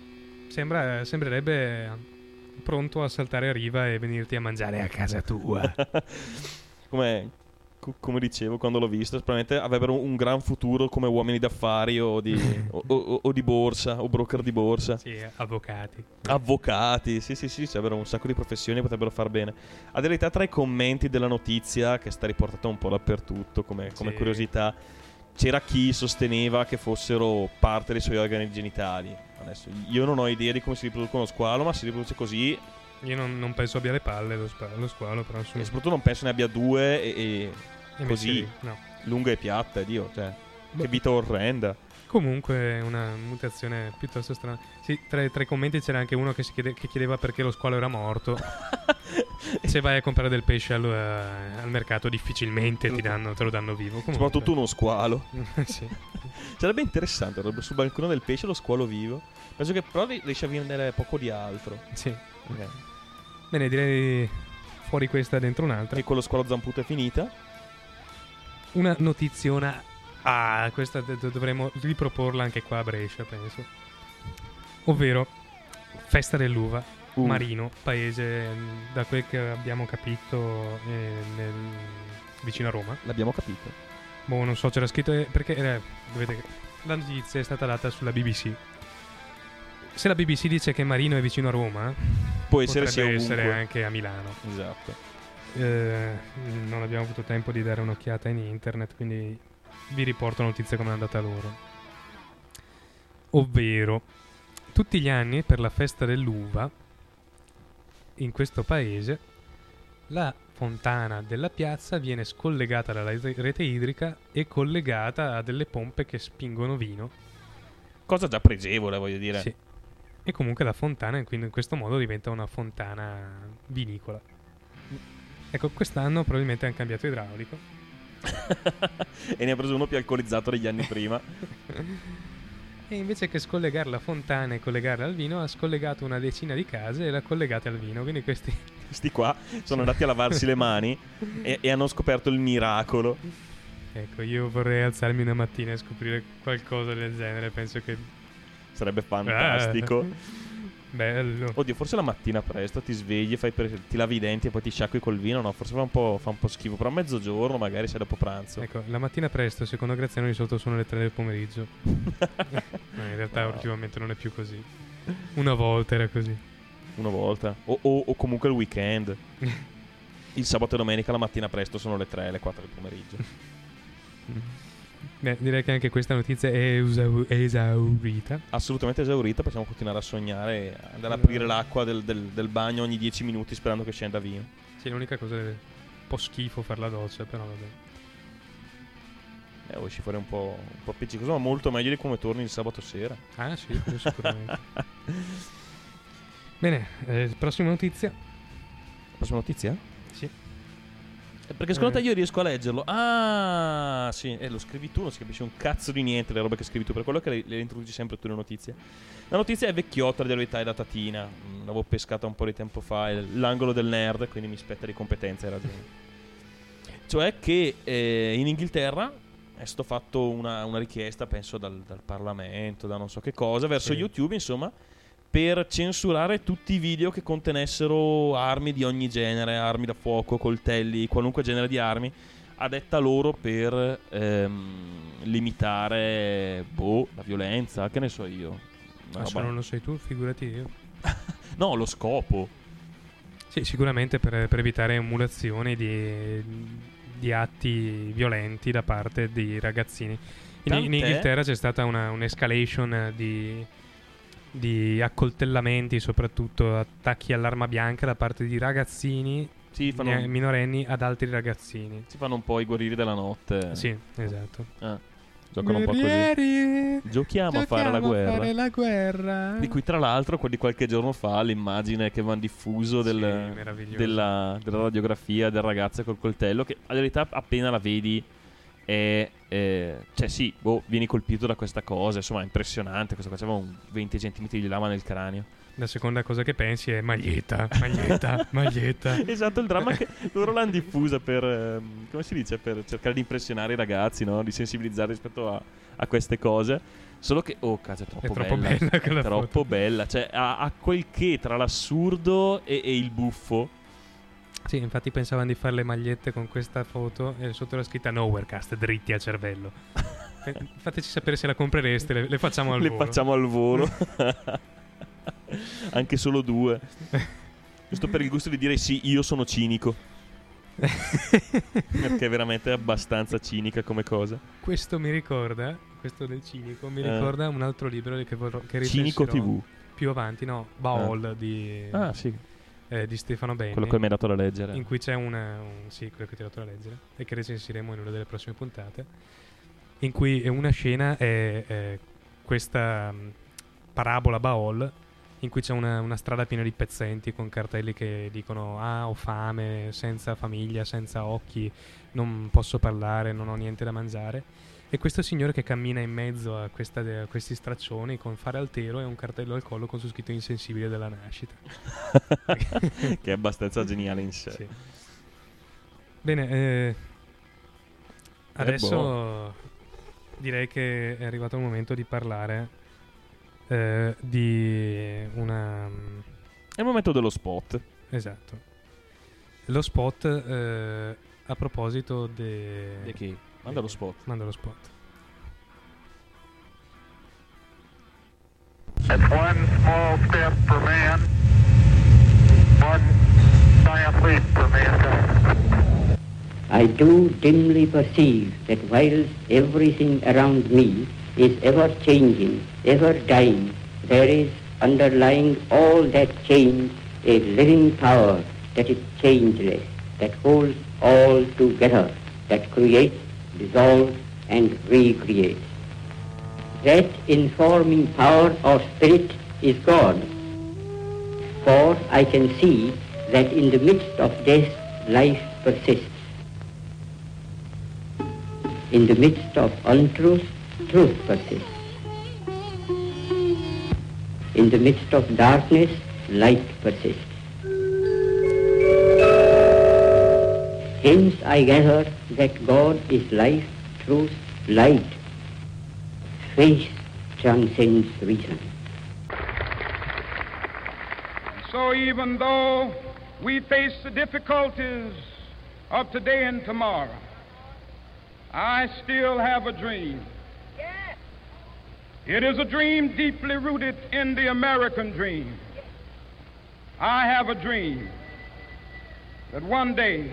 Sembra, sembrerebbe pronto a saltare a riva e venirti a mangiare a casa tua. come, co- come dicevo quando l'ho visto, probabilmente avrebbero un, gran futuro come uomini d'affari o di, o, o- o di borsa, o broker di borsa. sì, avvocati. Avvocati, sì, sì, sì, ci avrebbero un sacco di professioni e potrebbero far bene. A verità, tra i commenti della notizia, che sta riportata un po' dappertutto come, come Sì. curiosità, c'era chi sosteneva che fossero parte dei suoi organi genitali. Adesso io non ho idea di come si riproducono lo squalo, ma si riproduce così. Io non, non penso abbia le palle lo, spa- lo squalo, però su, E soprattutto non penso ne abbia due e, e così. lì, no. lunga e piatta, Dio, cioè. Boh. Che vita orrenda. Comunque una mutazione piuttosto strana. Sì, tra, tra i commenti c'era anche uno che, si chiede- che chiedeva perché lo squalo era morto. Se vai a comprare del pesce al, eh, al mercato difficilmente ti danno, te lo danno vivo. Comunque, Soprattutto uno squalo. sì. Sarebbe interessante, sul balcone del pesce lo squalo vivo. Penso che però ri- riesce a vendere poco di altro. sì. Ok. Bene, direi fuori questa dentro un'altra. E con lo squalo zamputo è finita. Una notiziona. Ah, questa d- dovremmo riproporla anche qua a Brescia, penso. Ovvero, Festa dell'Uva, Uh. Marino, paese, mh, da quel che abbiamo capito, eh, nel- vicino a Roma. L'abbiamo capito. Boh, non so, c'era scritto eh, perché eh, dovete, la notizia è stata data sulla BBC. Se la BBC dice che Marino è vicino a Roma, Può essere essere anche a Milano. Esatto. Eh, non abbiamo avuto tempo di dare un'occhiata in internet, quindi vi riporto la notizia come è andata loro. Ovvero, tutti gli anni per la festa dell'uva, in questo paese, la fontana della piazza viene scollegata dalla rete idrica e collegata a delle pompe che spingono vino. Cosa già pregevole, voglio dire. Sì. E comunque la fontana, quindi in questo modo diventa una fontana vinicola. Ecco, quest'anno probabilmente hanno cambiato idraulico. e ne ha preso uno più alcolizzato degli anni prima. E invece che scollegare la fontana e collegarla al vino, ha scollegato una decina di case e l'ha collegate al vino. Quindi questi. Questi qua sono andati a lavarsi le mani e, e hanno scoperto il miracolo. Ecco, io vorrei alzarmi una mattina e scoprire qualcosa del genere. Penso che. Sarebbe fantastico. Ah, bello. Oddio, forse la mattina presto ti svegli, fai per- ti lavi i denti e poi ti sciacqui col vino. No, forse fa un po', fa un po' schifo. Però a mezzogiorno, magari sei dopo pranzo. Ecco, la mattina presto, secondo Graziano, di solito sono le 3 del pomeriggio. Ma in realtà, No. ultimamente non è più così. Una volta era così. Una volta. O, o- o comunque il weekend. Il sabato e domenica la mattina presto sono le 3 le 4 del pomeriggio. Beh, direi che anche questa notizia è esau- esaurita. Assolutamente esaurita, possiamo continuare a sognare e andare ad aprire l'acqua del, del- del bagno ogni 10 minuti sperando che scenda vino. Sì, l'unica cosa è un po' schifo fare la doccia, però vabbè. Eh, usci fuori un po', un po' appiccicoso, ma molto meglio di come torni il sabato sera. Ah, sì, sicuramente. Bene, eh, prossima notizia. Prossima notizia? Sì. Eh, Perché secondo te io riesco a leggerlo? Ah, sì, e lo scrivi tu, non si capisce un cazzo di niente le robe che scrivi tu, per quello che le, le introduci sempre tu le notizie. La notizia è vecchiotta, di verità è datatina, Mm, l'avevo pescata un po' di tempo fa, è l'angolo del nerd, quindi mi spetta di competenza e ragione. Cioè che eh, in Inghilterra è stato fatto una, una richiesta, penso, dal, dal Parlamento, da non so che cosa, verso Sì. YouTube, insomma, per censurare tutti i video che contenessero armi di ogni genere, armi da fuoco, coltelli, qualunque genere di armi, a detta loro per ehm, limitare, boh, la violenza, che ne so io. Ma se non lo sai tu, figurati io. No, lo scopo. Sì, sicuramente per, per evitare emulazioni di, di atti violenti da parte di ragazzini. In, in Inghilterra c'è stata una, un'escalation di, di accoltellamenti, soprattutto attacchi all'arma bianca da parte di ragazzini Sì, fanno, minorenni ad altri ragazzini. si fanno un po' i guerrieri della notte. Sì, esatto. Eh, giocano un po' così. Guerrieri, Giochiamo, a fare la giochiamo a guerra. fare la guerra. Di cui tra l'altro quelli qualche giorno fa l'immagine che avevano diffuso del- Sì, della, della radiografia del ragazzo col coltello che in realtà appena la vedi è... è- cioè sì, boh, vieni colpito da questa cosa, insomma è impressionante, questo qua c'aveva un 20 cm di lama nel cranio. La seconda cosa che pensi è maglietta, maglietta, maglietta. Esatto, il dramma che loro l'hanno diffusa per, ehm, come si dice, per cercare di impressionare i ragazzi, no? Di sensibilizzare rispetto a, a queste cose. Solo che, oh cazzo, è troppo, È troppo bella. bella È troppo foto. bella. Cioè, ha, ha quel che tra l'assurdo e, e il buffo. Sì, infatti pensavano di fare le magliette con questa foto e sotto la scritta Nowherecast, dritti al cervello. Eh, Fateci sapere se la comprereste, le, le facciamo al Le volo. facciamo al volo. Anche solo due. Giusto per il gusto di dire sì, io sono cinico. Perché è veramente abbastanza cinica come cosa. questo mi ricorda, questo del cinico, mi Eh. ricorda un altro libro che, vorrò, che Cinico TV. più avanti, no, Baol di, Ah, sì. Eh, di Stefano Benni. Quello che mi hai dato da leggere. in cui c'è una, un, sì, quello che ti ho dato da leggere e che recensiremo in una delle prossime puntate in cui una scena è, è questa mh, parabola Baol in cui c'è una, una strada piena di pezzenti con cartelli che dicono ah ho fame, senza famiglia, senza occhi, non posso parlare, non ho niente da mangiare e questo signore che cammina in mezzo a, questa- a questi straccioni con fare altero e un cartello al collo con su scritto insensibile della nascita che è abbastanza geniale in sé. sì. Bene, eh, adesso boh. direi che è arrivato il momento di parlare eh, di una... È il momento dello spot. Esatto. Lo spot eh, a proposito de... Di chi? Manda lo spot. Manda lo spot. That's one small step for man, one giant leap for mankind. I do dimly perceive that whilst everything around me is ever changing, ever dying, there is underlying all that change a living power that is changeless, that holds all together, that creates, dissolves, and recreates. That informing power of spirit is God. For I can see that in the midst of death, life persists. In the midst of untruth, truth persists. In the midst of darkness, light persists. Hence I gather that God is life, truth, light. Faith transcends reason. So even though we face the difficulties of today and tomorrow, I still have a dream. It is a dream deeply rooted in the American dream. I have a dream that one day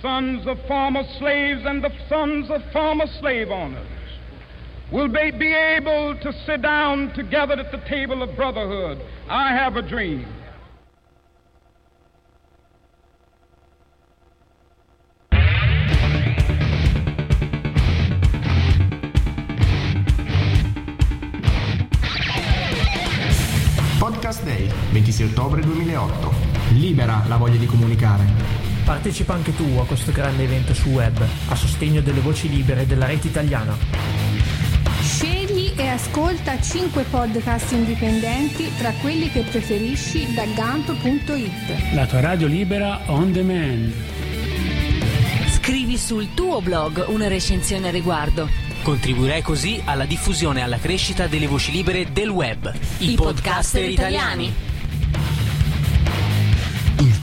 sons of former slaves and the sons of former slave owners will be, be able to sit down together at the table of brotherhood. I have a dream. Podcast Day, 26 ottobre 2008. Libera la voglia di comunicare. Partecipa anche tu a questo grande evento su web, a sostegno delle voci libere della rete italiana. Scegli e ascolta 5 podcast indipendenti tra quelli che preferisci da gamp.it. La tua radio libera on demand. Scrivi sul tuo blog una recensione a riguardo. Contribuirai così alla diffusione e alla crescita delle voci libere del web. I, podcaster italiani. Il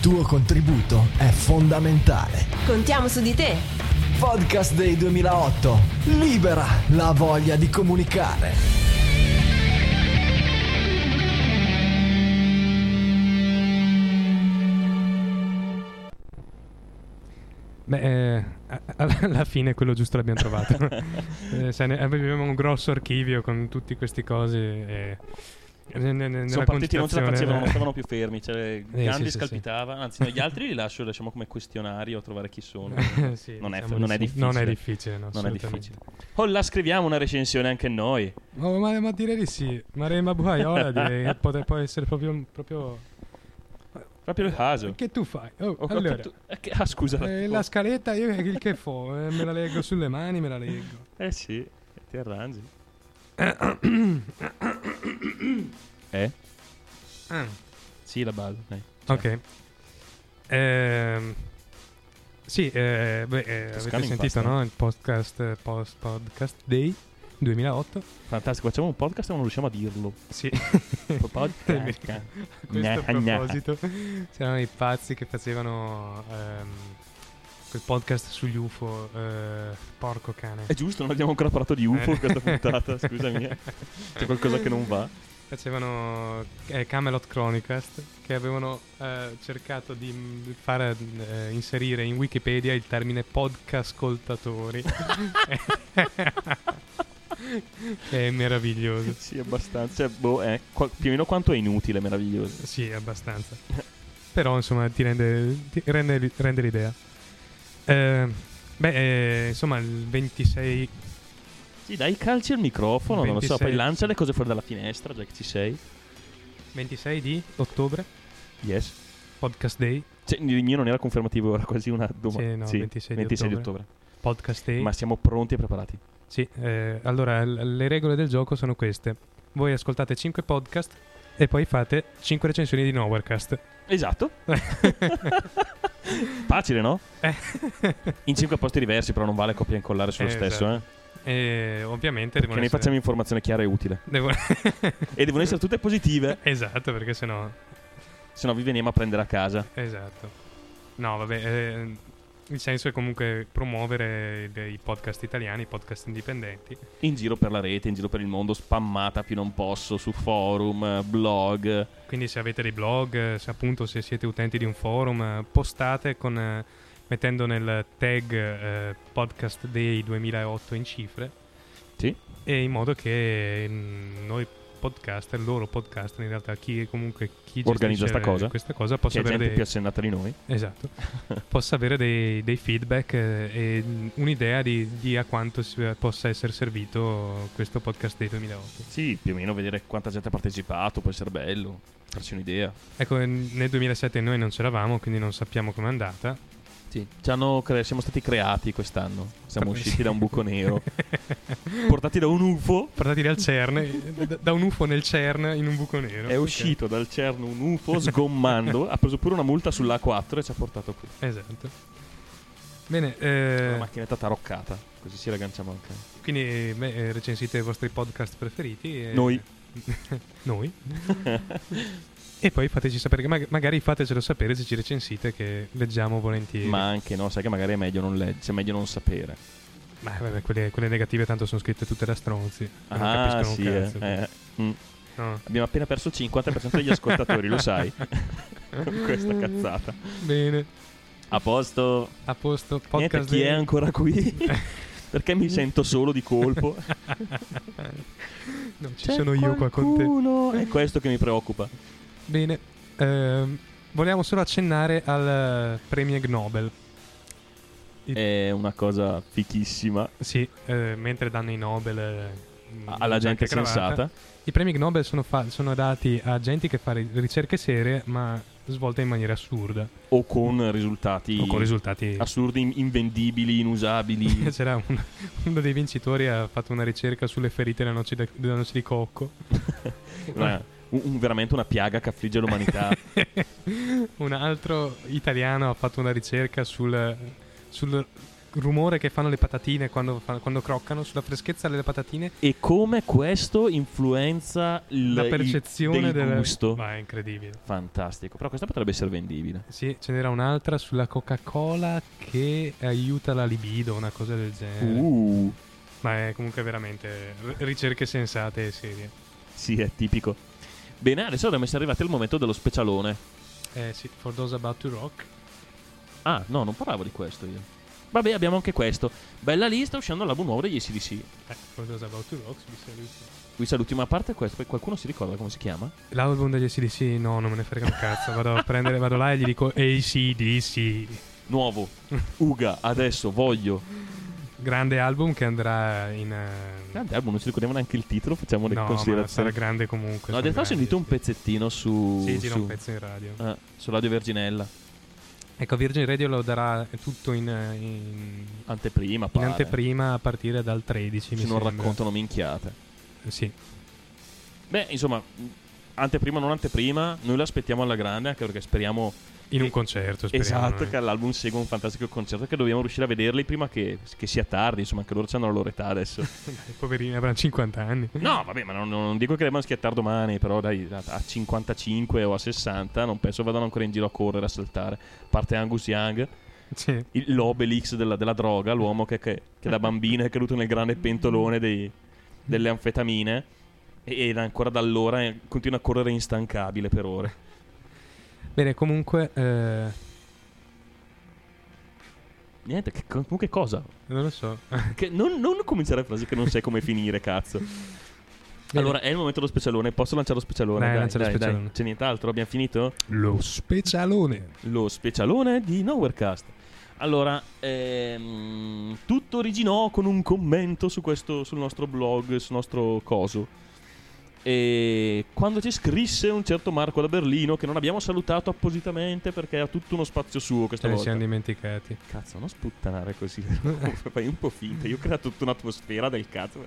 tuo contributo è fondamentale. Contiamo su di te. Podcast Day 2008. Libera la voglia di comunicare. Beh, eh, alla fine quello giusto l'abbiamo trovato. Eh, ne- avevamo un grosso archivio con tutte queste cose. E, ne- ne- nella Sono partiti, non ce la facevano, non stavano più fermi. Cioè, Eh, Gandhi sì, sì, scalpitava. Anzi, no, gli altri li lascio, lasciamo come questionario a trovare chi sono. Sì, non, è, diciamo non è sì. difficile. Non è difficile, no, Non è difficile. Oh, la scriviamo una recensione anche noi. Oh, ma, ma direi di sì. Marema Buhaiola direi che può essere proprio, proprio... Proprio il caso. Che tu fai? Oh, Ho allora, capito- eh, ah, scusa. eh, la scaletta io il che fo? Eh, me la leggo sulle mani, me la leggo. Eh sì, ti arrangi. Eh? Ah. Sì, la base. dai. Ok. Ehm, sì, eh, beh, eh, avete sentito no? il podcast, eh, post podcast Day 2008? Fantastico, facciamo un podcast e non riusciamo a dirlo. Sì. podcast. A questo Gna- proposito, c'erano i pazzi che facevano ehm, quel podcast sugli UFO. eh, porco cane. È giusto, non abbiamo ancora parlato di UFO Eh. questa puntata, scusami. eh. C'è qualcosa che non va. Facevano eh, Camelot Chronicast che avevano eh, cercato di fare eh, inserire in Wikipedia il termine podcascoltatori. che è meraviglioso. Sì, abbastanza. Cioè, boh, è qua- più o meno quanto è inutile, meraviglioso. Sì, abbastanza. Però insomma ti rende, ti rende, rende l'idea. Eh, beh, eh, insomma il 26 Sì, dai calci al microfono, non lo so, 26. poi lancia le cose fuori dalla finestra, già che ci sei. 26 di ottobre, Yes. Podcast Day. Cioè, il mio non era confermativo, era quasi una domanda. Sì, no, 26 di di ottobre. ottobre. Podcast Day. Ma siamo pronti e preparati. Sì, eh, allora l- le regole del gioco sono queste. Voi ascoltate 5 podcast e poi fate 5 recensioni di Nowherecast. Esatto. Facile, no? Eh. In cinque posti diversi, però non vale copia e incollare sullo Eh, stesso, esatto. eh. E ovviamente devono ne essere... facciamo informazione chiara e utile. devo- E devono essere tutte positive, esatto, perché sennò... se no vi veniamo a prendere a casa. Esatto. No, vabbè, eh, il senso è comunque promuovere dei podcast italiani, i podcast indipendenti. In giro per la rete, in giro per il mondo, spammata più non posso, su forum, blog. Quindi se avete dei blog, se appunto se siete utenti di un forum, postate con, mettendo nel tag eh, podcast day 2008 in cifre. Sì. E in modo che mm, noi podcaster, loro podcaster, in realtà chi comunque chi Organizza cosa. questa cosa possa avere gente dei, più assennata di noi. Esatto. possa avere dei, dei feedback eh, e un'idea di, di a quanto si- possa essere servito questo podcast day 2008. Sì, più o meno vedere quanta gente ha partecipato, può essere bello, farci un'idea. Ecco, nel 2007 noi non c'eravamo, quindi non sappiamo com'è andata. Sì. Ci hanno cre- siamo stati creati quest'anno. Siamo Sì. usciti da un buco nero. portati da un UFO. Portati dal CERN, da- da un UFO nel CERN in un buco nero. È Ok. uscito dal CERN un UFO sgommando. ha preso pure una multa sull'A4 e ci ha portato qui. Esatto. Bene, Una eh, macchinetta taroccata. Così ci ragganciamo anche. quindi beh, eh, recensite i vostri podcast preferiti. e- Noi. Noi. e poi fateci sapere, che mag- magari fatecelo sapere se ci recensite che leggiamo volentieri. Ma anche no, sai che magari è meglio non leggere, è meglio non sapere. Ma vabbè, quelle, quelle negative tanto sono scritte tutte da stronzi. non Ah, capiscono sì, un eh. cazzo. eh. Mm. No. Abbiamo appena perso il 50% degli ascoltatori, lo sai. Con questa cazzata. Bene, A posto. a posto. Niente, Podcast chi è ancora qui? Perché mi sento solo di colpo? Non ci sono io qua con te. qualcuno? È questo che mi preoccupa. Bene, ehm, vogliamo solo accennare al eh, premio Ig Nobel. Il- È una cosa fichissima. Sì, eh, mentre danno i Nobel, eh, alla gente sensata. I premi Nobel sono, fa- sono dati a gente che fa ri- ricerche serie, ma svolte in maniera assurda. O con risultati, O con risultati- assurdi, in- invendibili, inusabili. C'era un- uno dei vincitori ha fatto una ricerca sulle ferite della noce, de- della noce di cocco. Una- un- un- veramente una piaga che affligge l'umanità. un altro italiano ha fatto una ricerca sul, sul rumore che fanno le patatine quando, quando croccano, sulla freschezza delle patatine. e come questo influenza il, La il- percezione del del- gusto. Ma è incredibile. Fantastico. Però questa potrebbe essere vendibile. Sì, ce n'era un'altra sulla Coca-Cola che aiuta la libido, una cosa del genere. Uh. Ma è comunque veramente ricerche sensate e serie. Sì, è tipico. Bene, adesso dovremmo essere arrivati al momento dello specialone. Eh sì, For Those About to Rock. Ah, no, non parlavo di questo io. Vabbè, abbiamo anche questo. Bella lista, uscendo l'album nuovo degli ACDC. Eh, For Those About to Rock, vi saluto. Vi saluti, ma a parte questo, poi qualcuno si ricorda come si chiama? L'album degli ACDC, no, non me ne frega un cazzo. Vado a prendere, vado là e gli dico ACDC. Nuovo. Uga, adesso voglio. Grande album che andrà in. eh, Grande album, non ci ricordiamo neanche il titolo, facciamo le No, considerazioni. sarà grande comunque. No, in realtà ho sentito un pezzettino su. Sì, gira su, un pezzo in radio. eh, su Radio Verginella. Ecco, Virgin Radio lo darà tutto in, in, Anteprima, in pare. anteprima a partire dal 13. Se non sembra. raccontano minchiate. Sì. Beh, insomma, anteprima non anteprima, noi l'aspettiamo alla grande anche perché speriamo In un concerto, speriamo, Esatto, eh. che l'album segua un fantastico concerto che dobbiamo riuscire a vederli prima che, che sia tardi, insomma, anche loro hanno la loro età adesso. Poverini avranno 50 anni. no, vabbè, ma non, non dico che debbano schiattare domani, però dai, a, a 55 o a 60 non penso vadano ancora in giro a correre, a saltare. A parte Angus Young. Sì. il- L'Obelix della, della droga, l'uomo che, che- che da bambino è caduto nel grande pentolone dei- delle anfetamine e, e ancora da allora eh, continua a correre instancabile per ore. Bene, comunque. eh, Niente, che, comunque cosa? non lo so. Che non, non cominciare frasi che non sai come finire, cazzo. Allora, è il momento dello specialone. Posso lanciare lo specialone? Dai, Dai, lancia lo dai, specialone. dai. C'è nient'altro? Abbiamo finito? Lo specialone. Lo specialone di Nowherecast. Allora, ehm, tutto originò con un commento su questo, sul nostro blog, sul nostro coso. E quando ci scrisse un certo Marco da Berlino, che non abbiamo salutato appositamente perché ha tutto uno spazio suo questa Ce ne volta. siamo dimenticati. Cazzo, non sputtanare così. Fai un po' finta. Io ho creato tutta un'atmosfera del cazzo.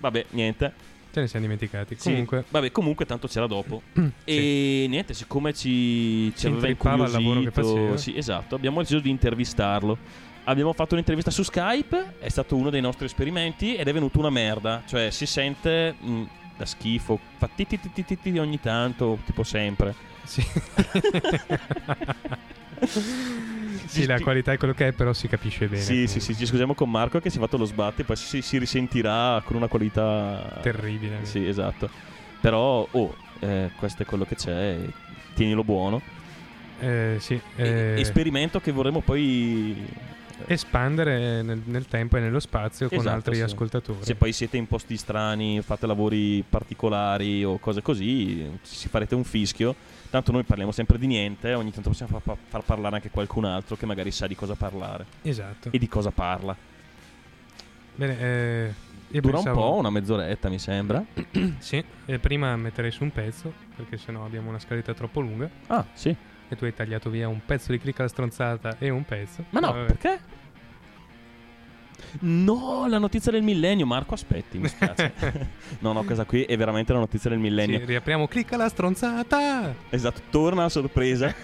Vabbè, niente. Ce ne siamo dimenticati. Sì, Comunque. vabbè, comunque tanto c'era dopo. e niente, siccome ci, ci Ci aveva incuriosito-. Sì, esatto, abbiamo deciso di intervistarlo. Abbiamo fatto un'intervista su Skype, è stato uno dei nostri esperimenti ed è venuto una merda. Cioè, si sente mh, da schifo, fa ti ti ti ogni tanto, tipo sempre. Sì. sì, la qualità è quello che è, però si capisce bene. Sì, sì, sì, ci scusiamo con Marco che si è fatto lo sbatti, poi si, si risentirà con una qualità Terribile. Sì, esatto. Però, oh, eh, questo è quello che c'è, tienilo buono. Eh, sì. Eh, esperimento che vorremmo poi espandere nel, nel tempo e nello spazio con Esatto, altri sì. ascoltatori. Se poi siete in posti strani, fate lavori particolari o cose così, ci farete un fischio. Tanto noi parliamo sempre di niente, ogni tanto possiamo fa- far parlare anche qualcun altro che magari sa di cosa parlare. Esatto. E di cosa parla. Bene, eh, Dura pensavo- un po', una mezz'oretta mi sembra. sì, e prima metterei su un pezzo, perché sennò abbiamo una scaletta troppo lunga. Ah, sì. E tu hai tagliato via un pezzo di clicca la stronzata e un pezzo. Ma no, Vabbè. perché? No, la notizia del millennio. Marco, aspetti, mi spiace. no, no, questa qui è veramente la notizia del millennio. Sì, riapriamo clicca la stronzata. Esatto, torna a sorpresa.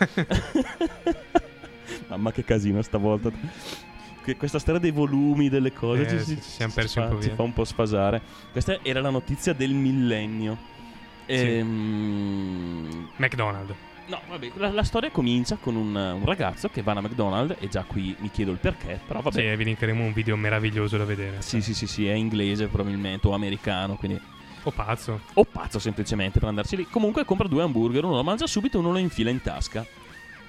Mamma che casino stavolta. Que- Questa storia dei volumi, delle cose, Eh, ci, sì, ci- ci siamo ci persi un po' ci via. fa un po' sfasare. Questa era la notizia del millennio. Ehm, McDonald's. No, vabbè, la, la storia comincia con un, un ragazzo che va a McDonald's e già qui mi chiedo il perché, però vabbè. Sì, vi linkeremo un video meraviglioso da vedere. Sì, sì, sì, sì, è inglese probabilmente o americano, quindi O pazzo. o pazzo semplicemente per andarci lì. Comunque compra due hamburger, uno lo mangia subito e uno lo infila in tasca.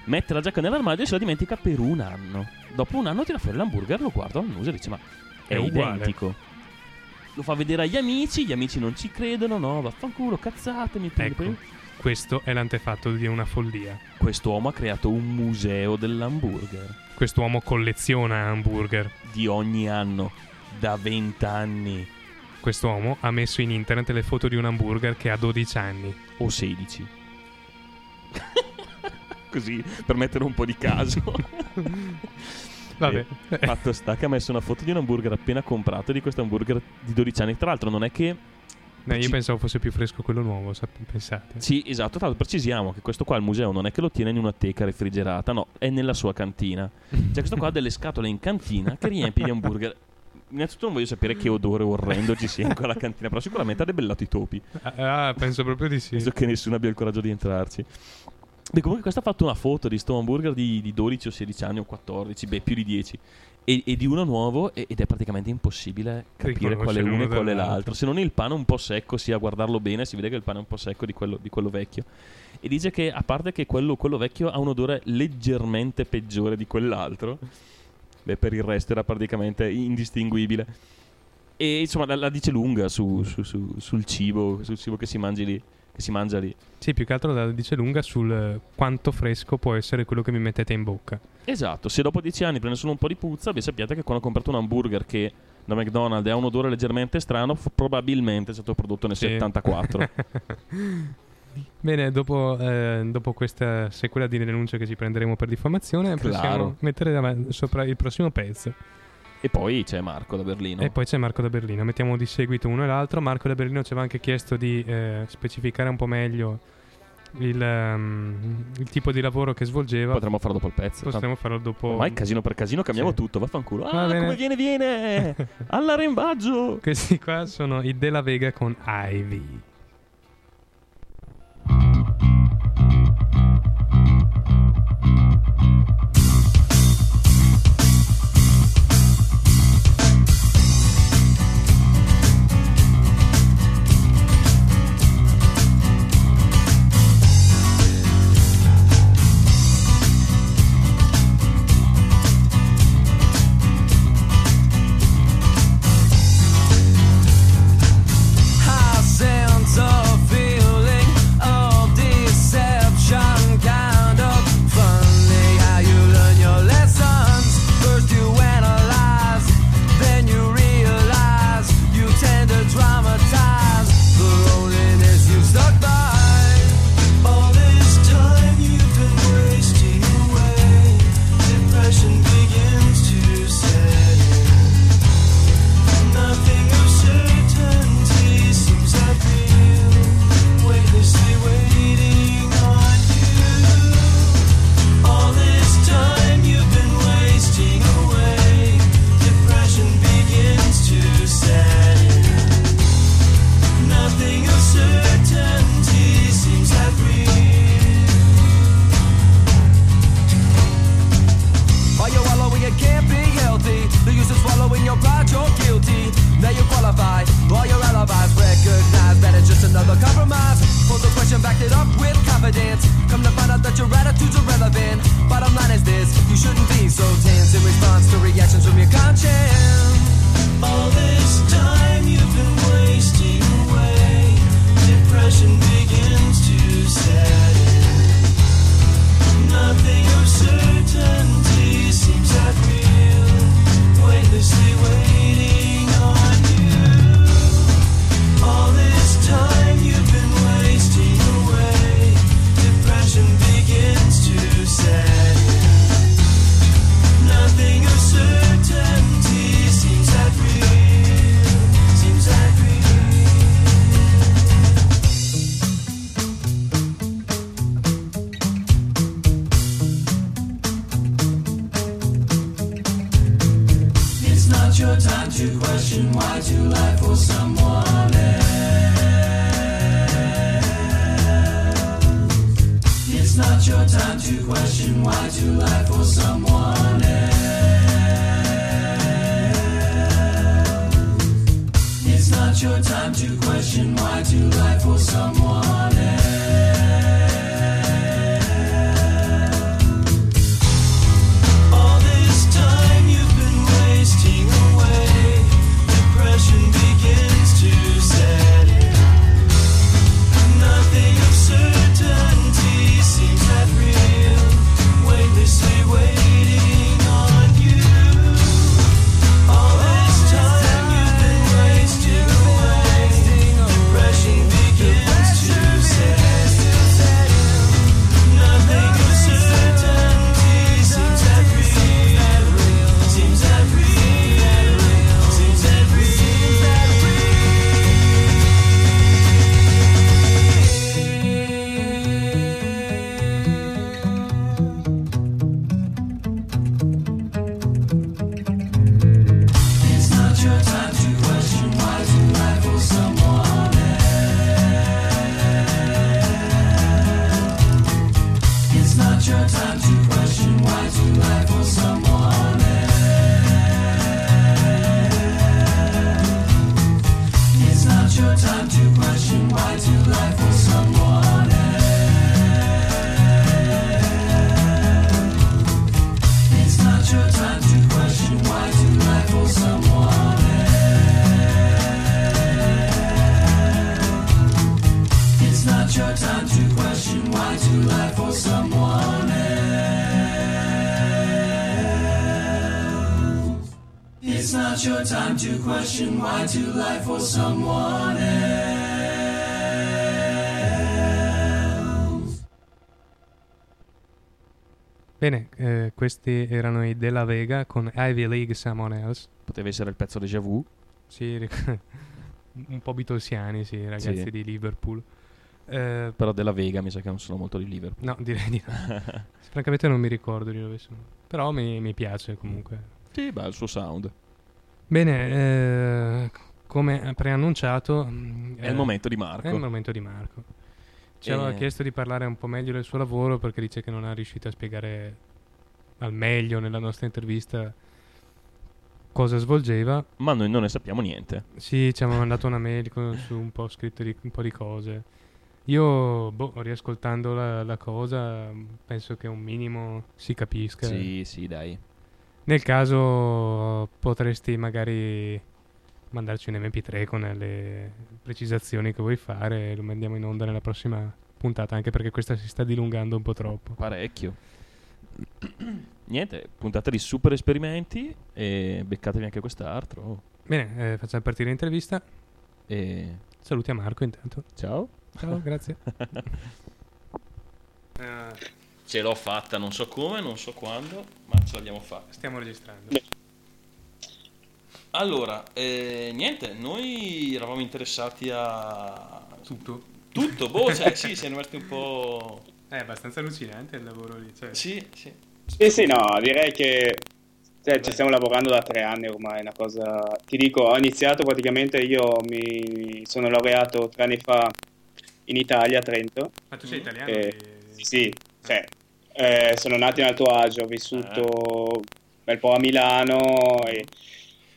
Mette la giacca nell'armadio e se la dimentica per un anno. Dopo un anno tira fuori l'hamburger, lo guarda al muso e dice ma è, È uguale." identico. Lo fa vedere agli amici, gli amici non ci credono, no, vaffanculo, cazzatemi. Ecco, questo è l'antefatto di una follia. Quest'uomo ha creato un museo dell'hamburger. Quest'uomo colleziona hamburger. Di ogni anno, da vent'anni. quest'uomo ha messo in internet le foto di un hamburger che ha 12 anni. O 16. Così, per mettere un po' di caso. Vabbè. Fatto sta che ha messo una foto di un hamburger appena comprato di questo hamburger di 12 anni. Tra l'altro non è che... No, io Ci- pensavo fosse più fresco quello nuovo, pensate. Sì, esatto. Tra l'altro precisiamo che questo qua al museo non è che lo tiene in una teca refrigerata, no, è nella sua cantina. C'è questo qua ha delle scatole in cantina che riempie di hamburger. Innanzitutto non voglio sapere che odore orrendo ci sia in quella cantina, però sicuramente ha debellato i topi. Ah, ah, penso proprio di sì. Visto che nessuno abbia il coraggio di entrarci. Beh, comunque questo ha fatto una foto di sto hamburger di, di 12 o 16 anni o 14, beh, più di 10. E, e di uno nuovo ed è praticamente impossibile capire qual è uno e uno qual è l'altro. Se non il pane un po' secco, sia a guardarlo bene, si vede che il pane è un po' secco di quello, di quello vecchio. E dice che a parte che quello, quello vecchio ha un odore leggermente peggiore di quell'altro, beh, per il resto era praticamente indistinguibile. E insomma la, la dice lunga su- su- su- sul cibo, sul cibo che si mangi lì. Che si mangia lì. Sì, più che altro la dice lunga sul eh, quanto fresco può essere quello che mi mettete in bocca. Esatto, se dopo 10 anni prende solo un po' di puzza, vi sappiate che quando comprate un hamburger che da McDonald's ha un odore leggermente strano, f- probabilmente è stato prodotto nel Sì. 74. Bene, dopo, eh, dopo questa sequela di denunce che ci prenderemo per diffamazione, Claro. possiamo mettere davanti- sopra il prossimo pezzo. e poi c'è Marco da Berlino. E poi c'è Marco da Berlino. Mettiamo di seguito uno e l'altro. Marco da Berlino ci aveva anche chiesto di eh, specificare un po' meglio il, ehm, il tipo di lavoro che svolgeva. Potremmo farlo dopo il pezzo. Potremmo farlo dopo. Ormai casino per casino cambiamo Sì. tutto, vaffanculo. Va Ah, bene. come viene, viene! All'arrembaggio! Questi qua sono i Della Vega con Ivy. Bene, eh, questi erano i Della Vega con Ivy League Someone Else. Poteva essere il pezzo déjà vu. Sì, ric- un po' beatlesiani, sì, ragazzi Sì. di Liverpool. Eh, Però della Vega mi sa che non sono molto di Liverpool. no, direi di no. Francamente non mi ricordo di dove sono. Però mi, mi piace comunque. Sì, beh, il suo sound. Bene, eh, come preannunciato... mm, È il momento di Marco. È il momento di Marco. Ci aveva Eh. chiesto di parlare un po' meglio del suo lavoro perché dice che non è riuscito a spiegare al meglio nella nostra intervista cosa svolgeva. Ma noi non ne sappiamo niente. Sì, ci hanno mandato una mail con, su un po' scritto di, un po' di cose. Io, boh, riascoltando la, la cosa, penso che un minimo si capisca. Sì, sì, dai. Nel caso potresti magari mandarci un MP3 con le precisazioni che vuoi fare e lo mandiamo in onda nella prossima puntata, anche perché questa si sta dilungando un po' troppo. Parecchio. Niente, puntata di super esperimenti e beccatevi anche quest'altro. Bene, eh, facciamo partire l'intervista. E Salutiamo Marco intanto. ciao. Ciao, grazie. Ce l'ho fatta, non so come, non so quando, ma ce l'abbiamo fatta. Stiamo registrando. Allora, eh, niente, noi eravamo interessati a... Tutto? Tutto, boh, cioè sì, siamo rimasti un po'... È abbastanza allucinante il lavoro lì. Cioè. Sì, sì. Sì, sì, no, direi che cioè, ci stiamo lavorando da tre anni ormai, è una cosa... Ti dico, ho iniziato praticamente, io mi sono laureato tre anni fa in Italia, a Trento. Ma tu sei italiano? Eh, di- Sì, sì, cioè, eh, sono nato in Alto Agio, ho vissuto un bel po' a Milano e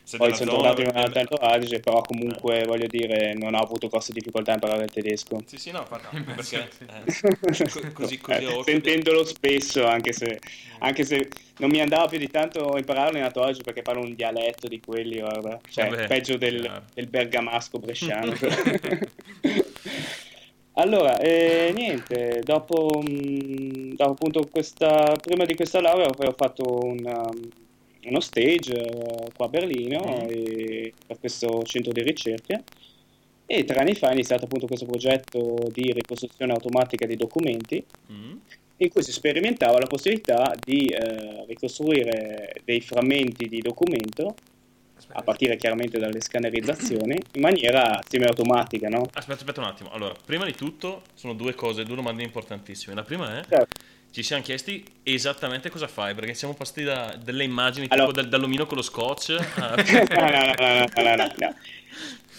Sei poi sono tornato in Alto Adige, però comunque voglio dire, non ho avuto grosse difficoltà a imparare il tedesco. Sì, sì, no, Immagino, perché... eh, co- così, così Eh, sentendolo spesso, anche se, anche se non mi andava più di tanto impararlo in Alto Adige perché parlo un dialetto di quelli, guarda, cioè Vabbè, peggio del, del bergamasco bresciano. allora, eh, niente, dopo, mh, dopo appunto questa, prima di questa laurea ho fatto un, um, uno stage eh, qua a Berlino Mm. e- per questo centro di ricerche. E tre anni fa è iniziato appunto questo progetto di ricostruzione automatica dei documenti Mm. in cui si sperimentava la possibilità di eh, ricostruire dei frammenti di documento a partire chiaramente dalle scannerizzazioni in maniera semiautomatica, no? Aspetta, aspetta un attimo. Allora, prima di tutto sono due cose, due domande importantissime. La prima è, Certo. ci siamo chiesti esattamente cosa fai, perché siamo passati da delle immagini Allora- tipo dall'omino con lo scotch a... no, no, no, no, no, no.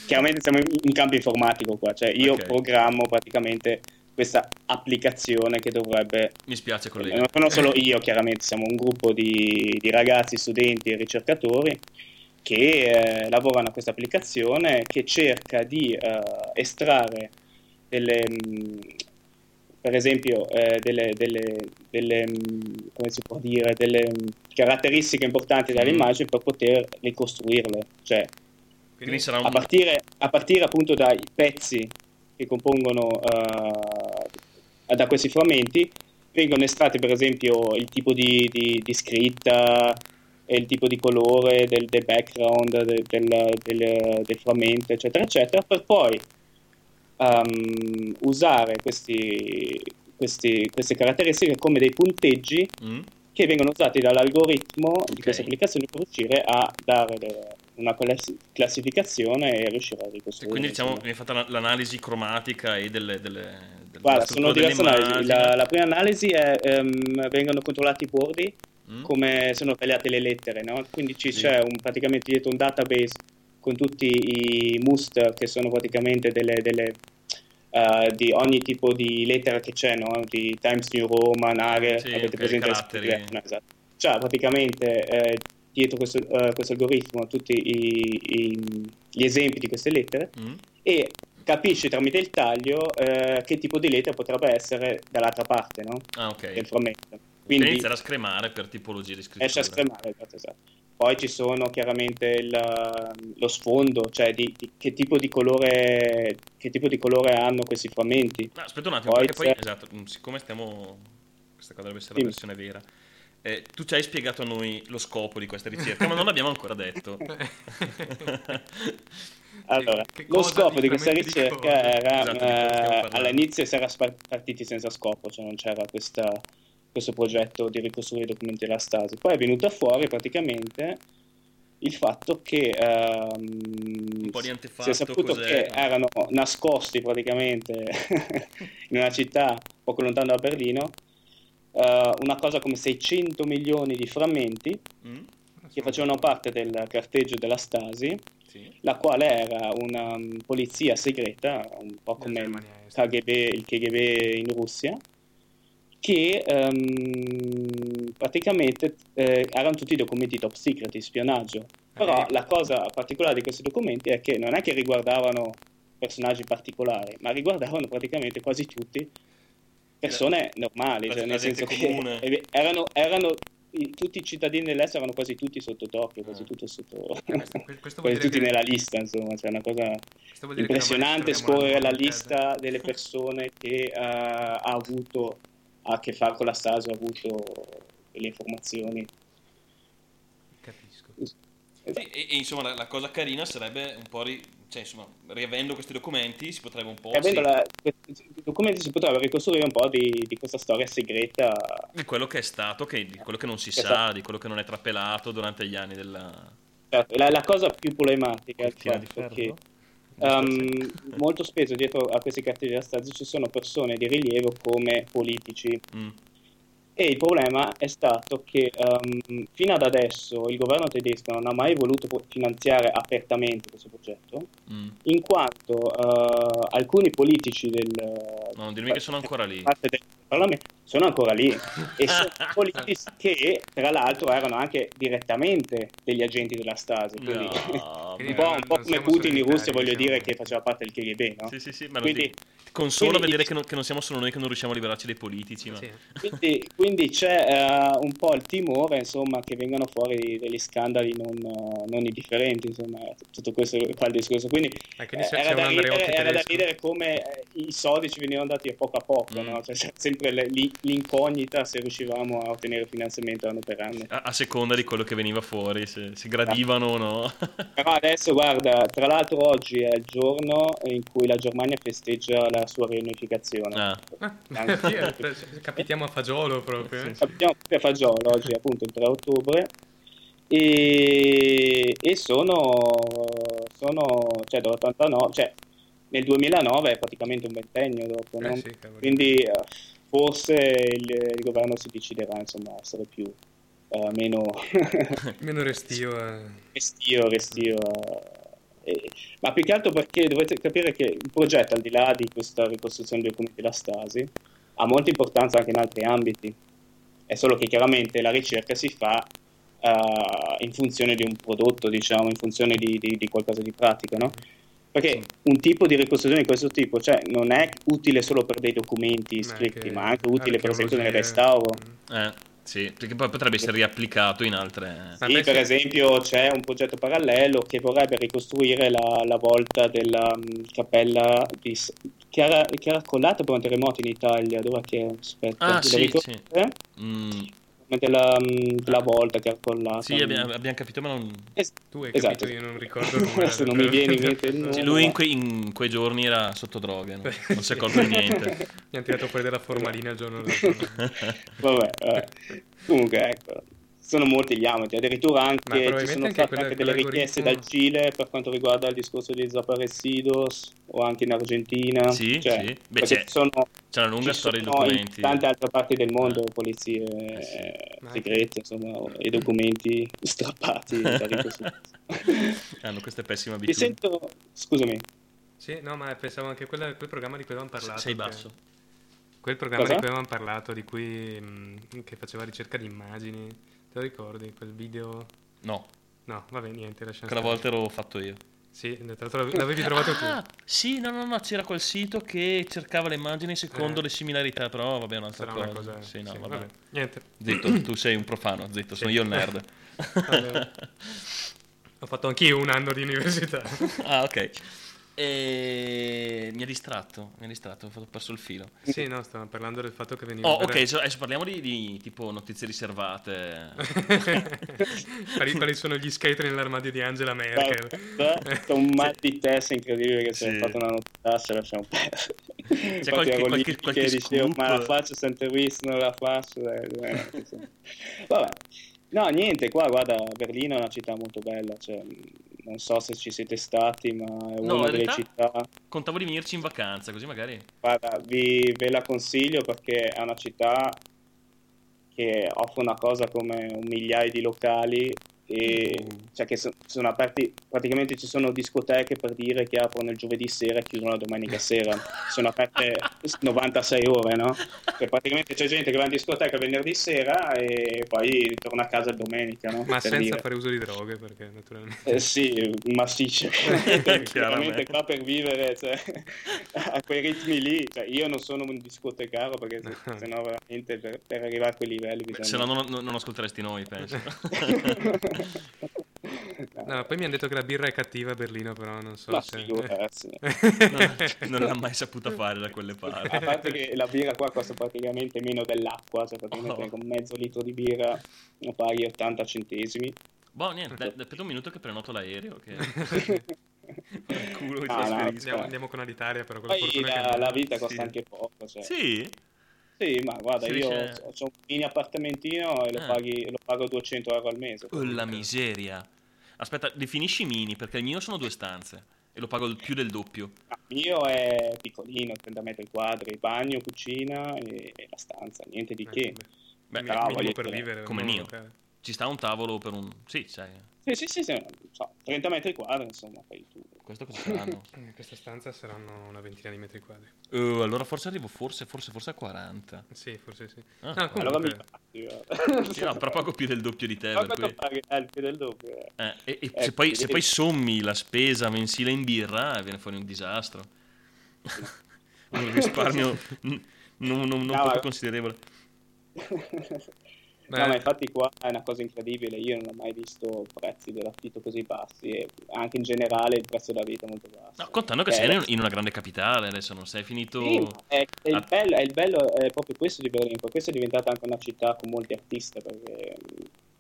Chiaramente siamo in- campo informatico qua, cioè io Ok. programmo praticamente questa applicazione che dovrebbe Mi spiace, collega. Non sono solo io, chiaramente, siamo un gruppo di, di ragazzi, studenti e ricercatori che eh, lavorano a questa applicazione che cerca di eh, estrarre delle, mh, per esempio, eh, delle, delle- delle, mh, come si può dire, delle mh, caratteristiche importanti dalle Mm. immagini per poter ricostruirle. Cioè, Quindi sarà a un... partire, a partire appunto dai pezzi che compongono eh, da questi frammenti vengono estratti per esempio il tipo di, di- di scritta il tipo di colore del, del background del, del- del- frammento eccetera eccetera per poi ehm, usare questi- questi- queste caratteristiche come dei punteggi Mm? che vengono usati dall'algoritmo di Ok. questa applicazione per riuscire a dare le- una classi- classificazione e riuscire a ricostruire. Quindi diciamo, viene fatta la- l'analisi cromatica e delle... delle, delle Guarda, sono diverse analisi. La, la prima analisi è ehm, vengono controllati i bordi Mm? come sono tagliate le lettere, no? Quindi ci Sì. c'è un, praticamente dietro un database con tutti i must che sono praticamente delle, delle, eh, di ogni tipo di lettera che c'è, no? Di Times New Roman, Arial, Sì, avete presente caratteri. No, esatto. C'ha praticamente eh, dietro questo, eh, questo algoritmo tutti i- i- gli esempi di queste lettere Mm? e capisce tramite il taglio eh, che tipo di lettera potrebbe essere dall'altra parte no? Ah, ok. del frammento. Quindi iniziare a scremare per tipologie di scrittura. esce a scremare, esatto, esatto. Poi ci sono chiaramente il- lo sfondo, cioè di, di che, tipo di colore, che tipo di colore hanno questi frammenti. No, aspetta un attimo, Poi perché poi, c'è- esatto, mm, siccome stiamo... Questa qua dovrebbe essere Dimmi. la versione vera. Eh, tu ci hai spiegato a noi lo scopo di questa ricerca, ma non l'abbiamo ancora detto. Allora, lo cosa scopo di questa di ricerca cosa? era, Esatto, di cosa eh, all'inizio si era partiti senza scopo, cioè non c'era questa- questo progetto di ricostruire i documenti della Stasi. Poi è venuto fuori praticamente il fatto che di si è saputo cos'è? che erano nascosti praticamente in una città poco lontano da Berlino eh, una cosa come 600 milioni di frammenti Mm? che facevano parte del carteggio della Stasi, la quale era una um, polizia segreta, un po' come il KGB, il KGB in Russia, che ehm, praticamente eh, erano tutti documenti top secret di spionaggio. Però la cosa particolare di questi documenti è che non è che riguardavano personaggi particolari, ma riguardavano praticamente quasi tutti persone normali, cioè nel senso comune. che erano, erano i- tutti i cittadini dell'est erano quasi tutti sotto d'occhio, quasi tutto sotto, questo vuol quasi tutti che- nella lista, insomma, c'è una cosa impressionante scorrere la lista delle persone che eh, ha avuto a che fare con la Stasi, ha avuto le informazioni. Capisco. Sì, e, e insomma la, la cosa carina sarebbe un po' ri- cioè insomma riavendo questi documenti si potrebbe un po' E avendo sì, la- questi documenti si potrebbe ricostruire un po' di, di questa storia segreta. di quello che è stato che, di quello che non si sa Esatto. di quello che non è trapelato durante gli anni della Certo, La, la cosa più problematica è il Cortina ehm, molto spesso dietro a questi cartelli della Stasi ci sono persone di rilievo come politici. Mm. E il problema è stato che ehm, fino ad adesso il governo tedesco non ha mai voluto finanziare apertamente questo progetto, Mm. in quanto eh, alcuni politici del, no dirmi che sono ancora lì sono ancora lì e sono politici che tra l'altro erano anche direttamente degli agenti della Stasi quindi No, un po', un po' come Putin in Russia voglio diciamo. dire che faceva parte del KGB no? Sì, sì, sì, ma quindi, quindi, consola vedere che non, che non siamo solo noi che non riusciamo a liberarci dai politici. Ma... quindi, quindi c'è eh, un po' il timore insomma che vengano fuori degli scandali non, eh, non indifferenti insomma tutto questo fa il discorso quindi quindi eh, c'è- era, da ridere, era da ridere come eh, i soldi ci venivano dati a poco a poco no? Cioè, c'è sempre le- l'incognita se riuscivamo a ottenere finanziamento anno per anno A, a seconda di quello che veniva fuori, se, se gradivano o no. Però adesso guarda, tra l'altro oggi è il giorno in cui la Germania festeggia la sua riunificazione. Ah. Eh, capitiamo a fagiolo proprio. Eh. Abbiamo a Fagiolo oggi appunto il 3 ottobre e, e sono, sono cioè dall'89, cioè nel 2009 è praticamente un ventennio dopo, no? Eh sì, cavolo. quindi eh, forse il, il governo si deciderà insomma a essere più eh, meno Meno restio. eh. restio, restio. eh, ma più che altro perché dovete capire che il progetto, al di là di questa ricostruzione dei documenti della Stasi, ha molta importanza anche in altri ambiti. È solo che chiaramente la ricerca si fa eh, in funzione di un prodotto, diciamo, in funzione di, di- di qualcosa di pratico, no? Perché un tipo di ricostruzione di questo tipo, cioè, non è utile solo per dei documenti scritti, ma, anche utile per esempio nel restauro. Eh, sì, perché poi potrebbe essere riapplicato in altre... Sì, per esempio c'è un progetto parallelo che vorrebbe ricostruire la, la volta della mm, cappella di, che, era, che era collata per un terremoto in Italia. Dove che aspetta? Ah, sì, sì. Mm, Della, mm, della volta che era collata. sì, abbiamo, abbiamo capito, ma non... Es- Tu hai esatto. capito, io non ricordo nome. Adesso non mi viene in mente il nome. Lui in, quei- in quei giorni era sotto droghe, no? non si è accorto di niente. Mi hanno tirato fuori dalla formalina il giorno dopo. Vabbè, eh. comunque ecco, sono molti gli ambiti, addirittura anche ci sono anche state anche delle richieste dal Cile per quanto riguarda il discorso dei desaparecidos o anche in Argentina. Sì, Cioè, sì. Beh, c'è- sono, c'è una lunga storia di documenti. In tante altre parti del mondo polizie eh, segrete, insomma, e documenti strappati ricostruzione. Hanno queste pessime abitudini. sento, scusami, Sì, no, ma pensavo anche quella- quel programma di cui avevamo parlato. Sei che- basso. Quel programma Cosa? di cui avevamo parlato, di cui mh, che faceva ricerca di immagini. Te lo ricordi? Quel video. No, No, vabbè, niente, lasciamo quella volta ero fatto io. Sì, tra l'altro l'avevi- trovato tu. Ah, sì, no, no, no, c'era quel sito che cercava le immagini secondo Eh. le similarità, però vabbè, un'altra Sarà una cosa. cosa- Sì, no, sì, vabbè. vabbè. Niente. Zitto, tu sei un profano, zitto, sono io il nerd. Ho fatto anch'io un anno di università. ah, ok. E mi ha distratto, mi ha distratto, ho perso il filo. Sì, no, stavamo parlando del fatto che veniva... Oh, ok, so- adesso parliamo di, di, tipo notizie riservate. quali, quali sono gli skater nell'armadio di Angela Merkel? Guarda, un mal di testa incredibile che si è Sì. fatto una notizia, ce lasciamo perdere. Infatti qualche- lì qualche- che qualche dicevo, ma la faccio St. Louis, non la faccio. eh, insomma. Vabbè. No, niente, qua guarda, Berlino è una città molto bella, cioè, non so se ci siete stati, ma è No, una delle città contavo di venirci in vacanza, così magari... Guarda, vi, ve la consiglio perché è una città che offre una cosa come un migliaio di locali e cioè che so- sono aperti praticamente ci sono discoteche per dire che aprono il giovedì sera e chiudono la domenica sera sono aperte 96 ore no? Cioè, praticamente c'è gente che va in discoteca venerdì sera e poi torna a casa domenica no? Ma Per senza dire. fare uso di droghe, perché naturalmente... Eh, sì, massiccio. Chiaramente qua per vivere cioè, a quei ritmi lì, cioè, io non sono un discotecaro perché se, se no veramente per, per arrivare a quei livelli bisogna... Se no non, non- non ascolteresti noi, penso. No, poi mi hanno detto che la birra è cattiva a Berlino, però non so Ma se... figurarsi. non, non l'ha mai saputa fare da quelle parti. A parte che la birra qua costa praticamente meno dell'acqua, cioè praticamente Oh. con mezzo litro di birra lo paghi 80 centesimi. Boh, niente, dai, aspetta un minuto che prenoto l'aereo. Che... culo, Ah, no, trasferisco. Andiamo, andiamo con Alitalia, però con la la, che... la vita costa Sì. anche poco. Cioè. Sì? Sì, ma guarda, io ho, ho un mini appartamentino e lo, Ah. paghi, lo pago 200 euro al mese. Oh, la miseria. Aspetta, definisci mini, perché il mio sono due stanze. E lo pago il più del doppio. Il mio è piccolino, 30 metri quadri, bagno, cucina e, e la stanza, niente di che. Beh, minimo voglio per vivere, come un mio. locale. Ci sta un tavolo per un... Sì, sai. Sì, sì, sì, sì, so, 30 metri quadri, insomma, fai tu. Questo cosa saranno? In questa stanza saranno una ventina di metri quadri. Eh, allora forse arrivo forse, forse, forse a 40. Sì, forse sì. Ah. No, Allora mi fatti. Sì, no, però pago più del doppio di te. Ma quanto paghi? Eh, più del doppio. eh. Eh, e e Eh, se, poi, se poi sommi la spesa mensile in birra, viene fuori un disastro. un risparmio non, non- non No, poco ma- considerevole. No, ma infatti qua è una cosa incredibile, io non ho mai visto prezzi dell'affitto così bassi e anche in generale il prezzo della vita è molto basso. No, contando che Eh, sei in, una grande capitale, adesso non sei finito... Sì, è, è il bello, è il bello è proprio questo di Berlino, per questo è diventata anche una città con molti artisti, perché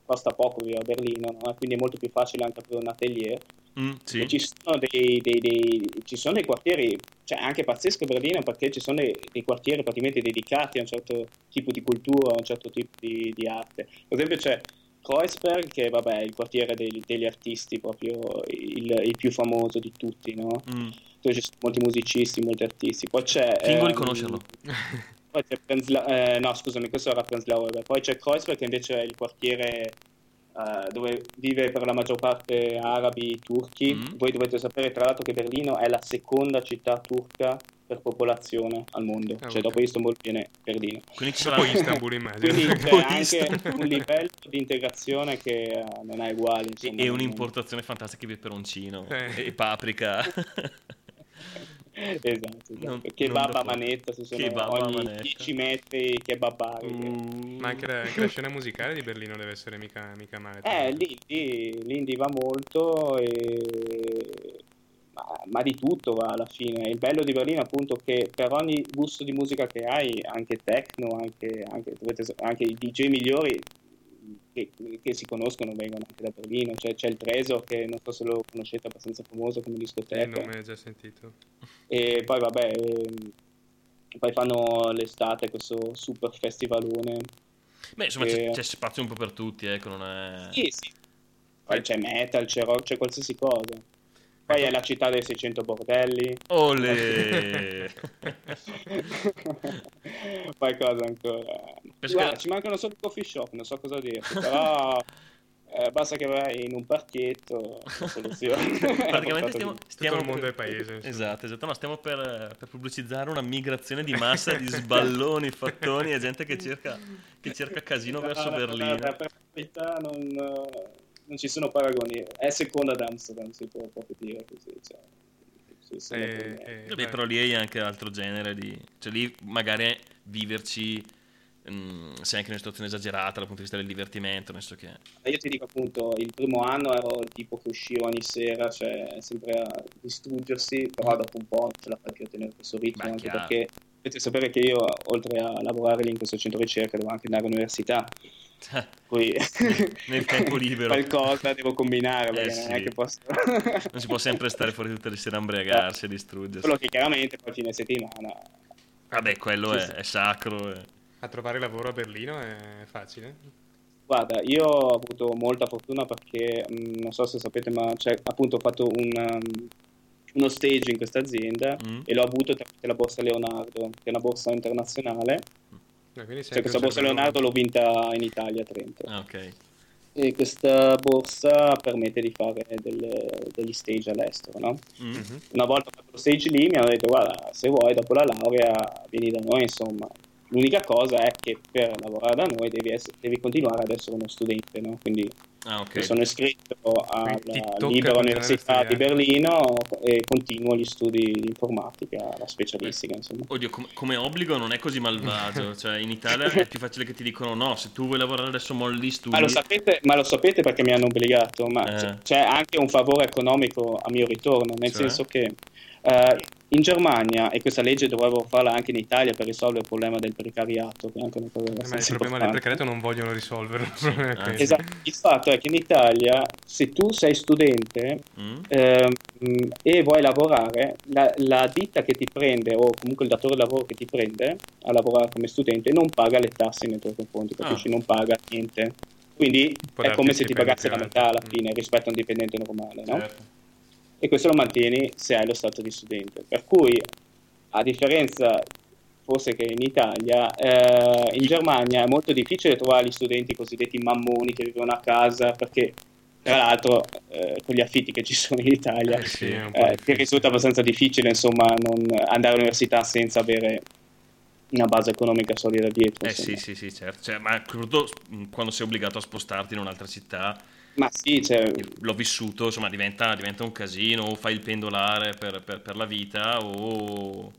costa poco vivere a Berlino, no? quindi è molto più facile anche aprire un atelier. Mm, sì. Ci sono dei, dei- dei- ci sono dei quartieri, cioè anche pazzesco Berlino perché ci sono dei, quartieri praticamente dedicati a un certo tipo di cultura, a un certo tipo di, di arte. Per esempio c'è Kreuzberg, che vabbè, è il quartiere dei- degli artisti, proprio il, il più famoso di tutti, no? Mm. Dove ci sono molti musicisti, molti artisti. Poi c'è... Fingo di ehm, conoscerlo. poi c'è Prenzla- eh, no, scusami, questo era Prenzlauer. Poi c'è Kreuzberg, che invece è il quartiere eh, dove vive per la maggior parte arabi turchi. Mm. Voi dovete sapere, tra l'altro, che Berlino è la seconda città turca per popolazione al mondo. Ah, cioè, ok. dopo Istanbul viene Berlino. Quindi ci sarà... Poi Istanbul, immagino. Quindi c'è anche un livello di integrazione che eh, non è uguale. E, Insomma, e un'importazione fantastica di peperoncino Eh. e paprica. Esatto, esatto. Non- che non babba manetta, si sono Kebab ogni manetta. 10 metri che babbari. Ma anche la, anche la scena musicale di Berlino deve essere mica, mica male. Eh, l'indie, l'indie va molto, e... ma, ma di tutto va alla fine. Il bello di Berlino è appunto che per ogni gusto di musica che hai, anche techno, anche, anche, anche i DJ migliori che, che si conoscono vengono anche da Berlino. Cioè, c'è il Tresor che non so se lo conoscete, è abbastanza famoso come discoteca. non me l'hai già sentito. E poi vabbè, ehm, poi fanno l'estate questo super festivalone. Beh, insomma, Eh. c'è, c'è spazio un po' per tutti, ecco, non è... Sì, sì. Poi c'è metal, c'è rock, c'è qualsiasi cosa. Poi è la città dei 600 bordelli. Olè! Poi cosa ancora? Penso Guarda, che- ci mancano solo i coffee shop, non so cosa dirti, però eh, basta che vai in un parchietto, la soluzione. Praticamente stiamo, stiamo il mondo per- è paese, insomma. Esatto, esatto. No, stiamo per, per pubblicizzare una migrazione di massa di sballoni, fattoni e gente che cerca, che cerca casino verso No, no, no, Berlino. no, per la verità non, eh, non ci sono paragoni. È seconda ad Amsterdam, si può proprio dire così. Cioè, sì, sì, Eh, eh, Vabbè, però lì hai anche altro genere di... Cioè lì magari viverci mm, sei anche in una situazione esagerata dal punto di vista del divertimento, nel senso che... Io ti dico appunto, il primo anno ero il tipo che usciva ogni sera, cioè sempre a distruggersi, però dopo un po' non ce la fai più a tenere questo ritmo, Beh, anche chiaro. perché dovete sapere che io, oltre a lavorare lì in questo centro ricerca, devo anche andare all'università, poi Nel tempo libero. qualcosa devo combinare, Eh, è sì. che posso... Non si può sempre stare fuori tutte le sere a imbriagarsi e distruggersi. Solo che chiaramente poi fine settimana... Vabbè, quello è, è sacro. eh. A trovare lavoro a Berlino è facile? Guarda, io ho avuto molta fortuna perché, mh, non so se sapete, ma c'è appunto ho fatto un, um, uno stage in questa azienda Mm. e l'ho avuto tramite la borsa Leonardo, che è una borsa internazionale. Eh, Cioè, questa borsa Leonardo l'ho vinta in Italia a Trento. Ah, ok. E questa borsa permette di fare delle- degli stage all'estero, no? Mm. Una volta fatto lo stage lì mi hanno detto, guarda, se vuoi dopo la laurea vieni da noi, insomma. L'unica cosa è che per lavorare da noi devi, essere- devi continuare ad essere uno studente, no? Quindi Ah, ok. mi sono iscritto alla Libera Università di. Berlino e continuo gli studi di informatica, la specialistica, insomma. Oddio, com- come obbligo non è così malvagio. Cioè, in Italia è più facile che ti dicono no, se tu vuoi lavorare adesso molli gli studi. Ma lo, sapete, ma lo sapete perché mi hanno obbligato, ma Eh. c- c'è anche un favore economico a mio ritorno, nel Cioè? senso che eh, in Germania, e questa legge dovrebbero farla anche in Italia per risolvere il problema del precariato, che è anche una cosa Eh, Ma il problema del importante. precariato non vogliono risolverlo. Ah, questo. Esatto, il fatto è che in Italia, se tu sei studente Mm? ehm, e vuoi lavorare, la, la ditta che ti prende, o comunque il datore di lavoro che ti prende a lavorare come studente, non paga le tasse nei tuoi confronti, capisci? Non paga niente. Quindi Può è come se ti pagasse la metà alla alto. fine rispetto a un dipendente normale, no? Certo. E questo lo mantieni se hai lo stato di studente. Per cui, a differenza forse che in Italia, eh, in Germania è molto difficile trovare gli studenti cosiddetti mammoni che vivono a casa perché tra l'altro eh, con gli affitti che ci sono in Italia Eh sì, eh, ti risulta abbastanza difficile insomma non andare all'università senza avere una base economica solida dietro. Eh insomma. sì, sì, sì, certo. Cioè, ma soprattutto quando sei obbligato a spostarti in un'altra città, Ma sì, cioè, l'ho vissuto, insomma, diventa, diventa un casino, o fai il pendolare per, per- per la vita, o...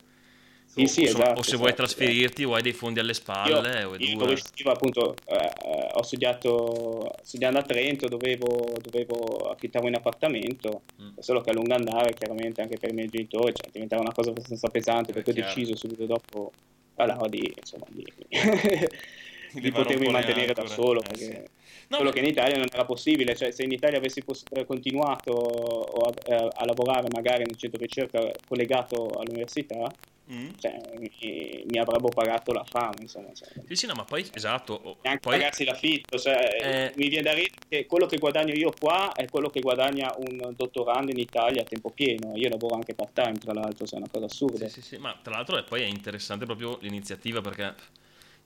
Sì, o- sì, esatto, o se vuoi esatto, trasferirti o hai dei fondi alle spalle, Io dura. dove uscivo appunto, eh, eh, ho studiato, studiando a Trento, dovevo, dovevo affittare un appartamento, Mm. solo che a lungo andare, chiaramente anche per i miei genitori, cioè, diventava una cosa abbastanza pesante, perché ho deciso subito dopo la laurea di, insomma, di, di potermi mantenere da ancore. solo, Eh, sì. No, solo beh- che in Italia non era possibile, cioè se in Italia avessi poss- eh, continuato o a, eh, a lavorare magari nel centro ricerca collegato all'università, Mm. cioè, mi, mi avrebbero pagato la fame, insomma. Cioè, Sì, sì, no, ma poi, esatto, neanche poi... pagarsi l'affitto, cioè, Eh. mi viene da ridere che quello che guadagno io qua è quello che guadagna un dottorando in Italia a tempo pieno. Io lavoro anche part time, tra l'altro, se è una cosa assurda. Sì, sì, sì, ma tra l'altro è- poi è interessante proprio l'iniziativa perché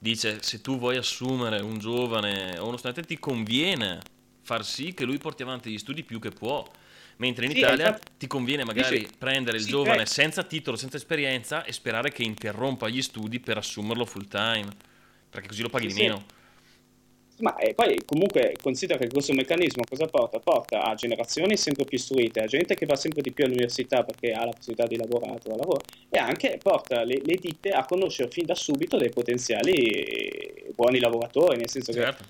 dice se tu vuoi assumere un giovane o uno studente ti conviene far sì che lui porti avanti gli studi più che può. Mentre in Sì, Italia infatti- ti conviene magari sì. prendere il Sì, giovane eh. senza titolo, senza esperienza e sperare che interrompa gli studi per assumerlo full time, perché così lo paghi Sì, di meno. Ma eh, poi comunque considera che questo meccanismo cosa porta? Porta a generazioni sempre più istruite, a gente che va sempre di più all'università perché ha la possibilità di lavorare, lavoro, e anche porta le, le ditte a conoscere fin da subito dei potenziali eh, buoni lavoratori, nel senso Certo.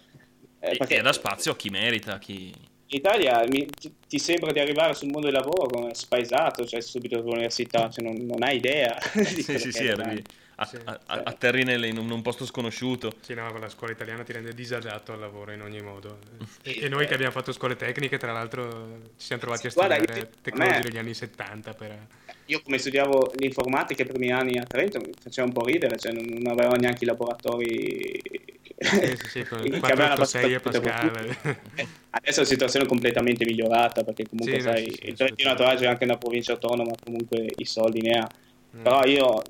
che... eh, perché E dà spazio a chi merita, chi... in Italia mi- ti, sembra di arrivare sul mondo del lavoro come spaesato, cioè subito all'università, cioè non, non hai idea. di Sì, sì, sì, arrivi a, Sì. a- a- atterri nel- in un, un posto sconosciuto. Sì, no, la scuola italiana ti rende disadatto al lavoro in ogni modo. E, e noi che abbiamo fatto scuole tecniche, tra l'altro, ci siamo trovati a Guarda, studiare io- a tecnologie me- degli anni 70 per... Io come studiavo l'informatica i primi anni a Trento mi faceva un po' ridere, cioè non, non avevamo neanche i laboratori Sì, sì, sì, con che 486 e Pascal. Adesso la situazione è completamente migliorata perché comunque Sì, no, sai, sì, sì, il Trentino Alto Adige è anche una provincia autonoma, comunque i soldi ne ha. Mm. Però io...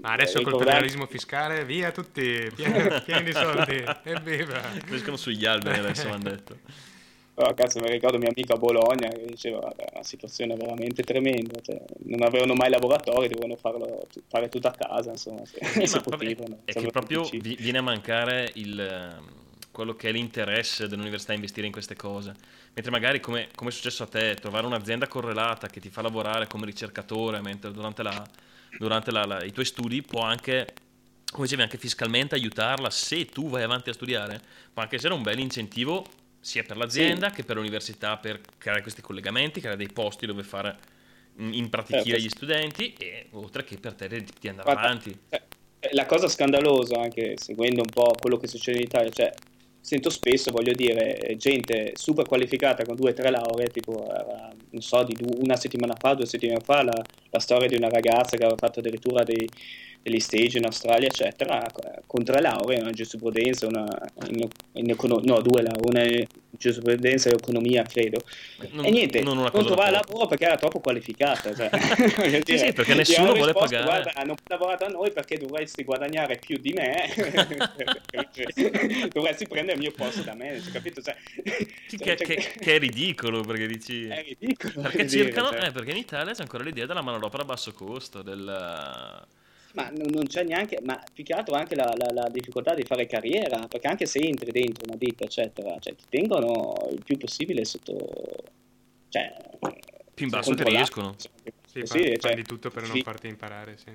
Ma adesso col ricordare- federalismo fiscale, via tutti, pieni, pieni di soldi, evviva! Crescono sugli alberi adesso, mi hanno detto. Però cazzo mi ricordo mia amica a Bologna che diceva "Vabbè, è una situazione veramente tremenda, cioè, non avevano mai laboratori, dovevano farlo, fare tutto a casa, insomma, se, Sì, se potevano. è che proprio vi- viene a mancare il, ehm, quello che è l'interesse dell'università a investire in queste cose. Mentre magari, come, come è successo a te, trovare un'azienda correlata che ti fa lavorare come ricercatore mentre durante, la- durante la- la- i tuoi studi può anche come dicevi, anche fiscalmente aiutarla se tu vai avanti a studiare, può anche essere un bel incentivo sia per l'azienda Sì. che per l'università per creare questi collegamenti, creare dei posti dove fare in, in pratichire Certo. gli studenti e oltre che per te di, di andare Guarda, avanti. eh, La cosa scandalosa, anche seguendo un po' quello che succede in Italia, cioè sento spesso, voglio dire, eh, gente super qualificata con due o tre lauree, tipo, era, non so, di una settimana fa, due settimane fa, la, la storia di una ragazza che aveva fatto addirittura dei, degli stage in Australia, eccetera, con tre lauree, una giurisprudenza, una in, in econo- no, due lauree, una giurisprudenza e economia, credo. non- e niente, non non, trovava lavoro perché era troppo qualificata. Cioè, Sì, dire, sì, perché gli nessuno vuole risposto, pagare. Guarda, hanno lavorato a noi perché dovresti guadagnare più di me, dovresti prendere il mio posto da manager, capito? Cioè, Che, cioè, che- cioè, che è ridicolo perché dici. è ridicolo. Perché voglio dire, cercano, cioè. eh, perché in Italia c'è ancora l'idea della manodopera a basso costo, del... Ma non non c'è neanche, ma più che altro anche la, la- la difficoltà di fare carriera, perché anche se entri dentro una ditta, eccetera, cioè, ti tengono il più possibile sotto, cioè, più in basso controllati. riescono. Sì, Sì, fa- cioè, fai di tutto per non sì. farti imparare, sì.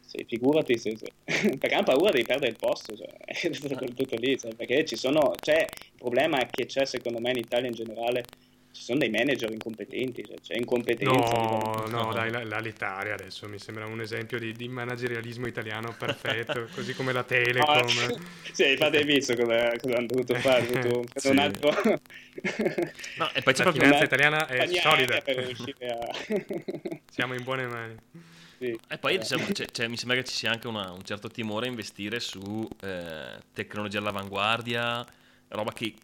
Sì, figurati se, se- perché hanno paura di perdere il posto, cioè, tutto, tutto lì, cioè, perché ci sono, cioè, il problema è che c'è secondo me in Italia in generale, ci sono dei manager incompetenti, cioè, c'è incompetenza. No, no, dai, la- la- l'Italia adesso mi sembra un esempio di, di managerialismo italiano perfetto, così come la Telecom. Ah, sì, hai fatto il visto cosa, cosa hanno dovuto fare, dovuto Sì. un altro... No, e poi c'è La finanza una italiana è solida. aerea per riuscire a... Siamo in buone mani. Sì. E poi diciamo, c'è- c'è- mi sembra che ci sia anche una- un certo timore a investire su eh, tecnologia all'avanguardia, roba che,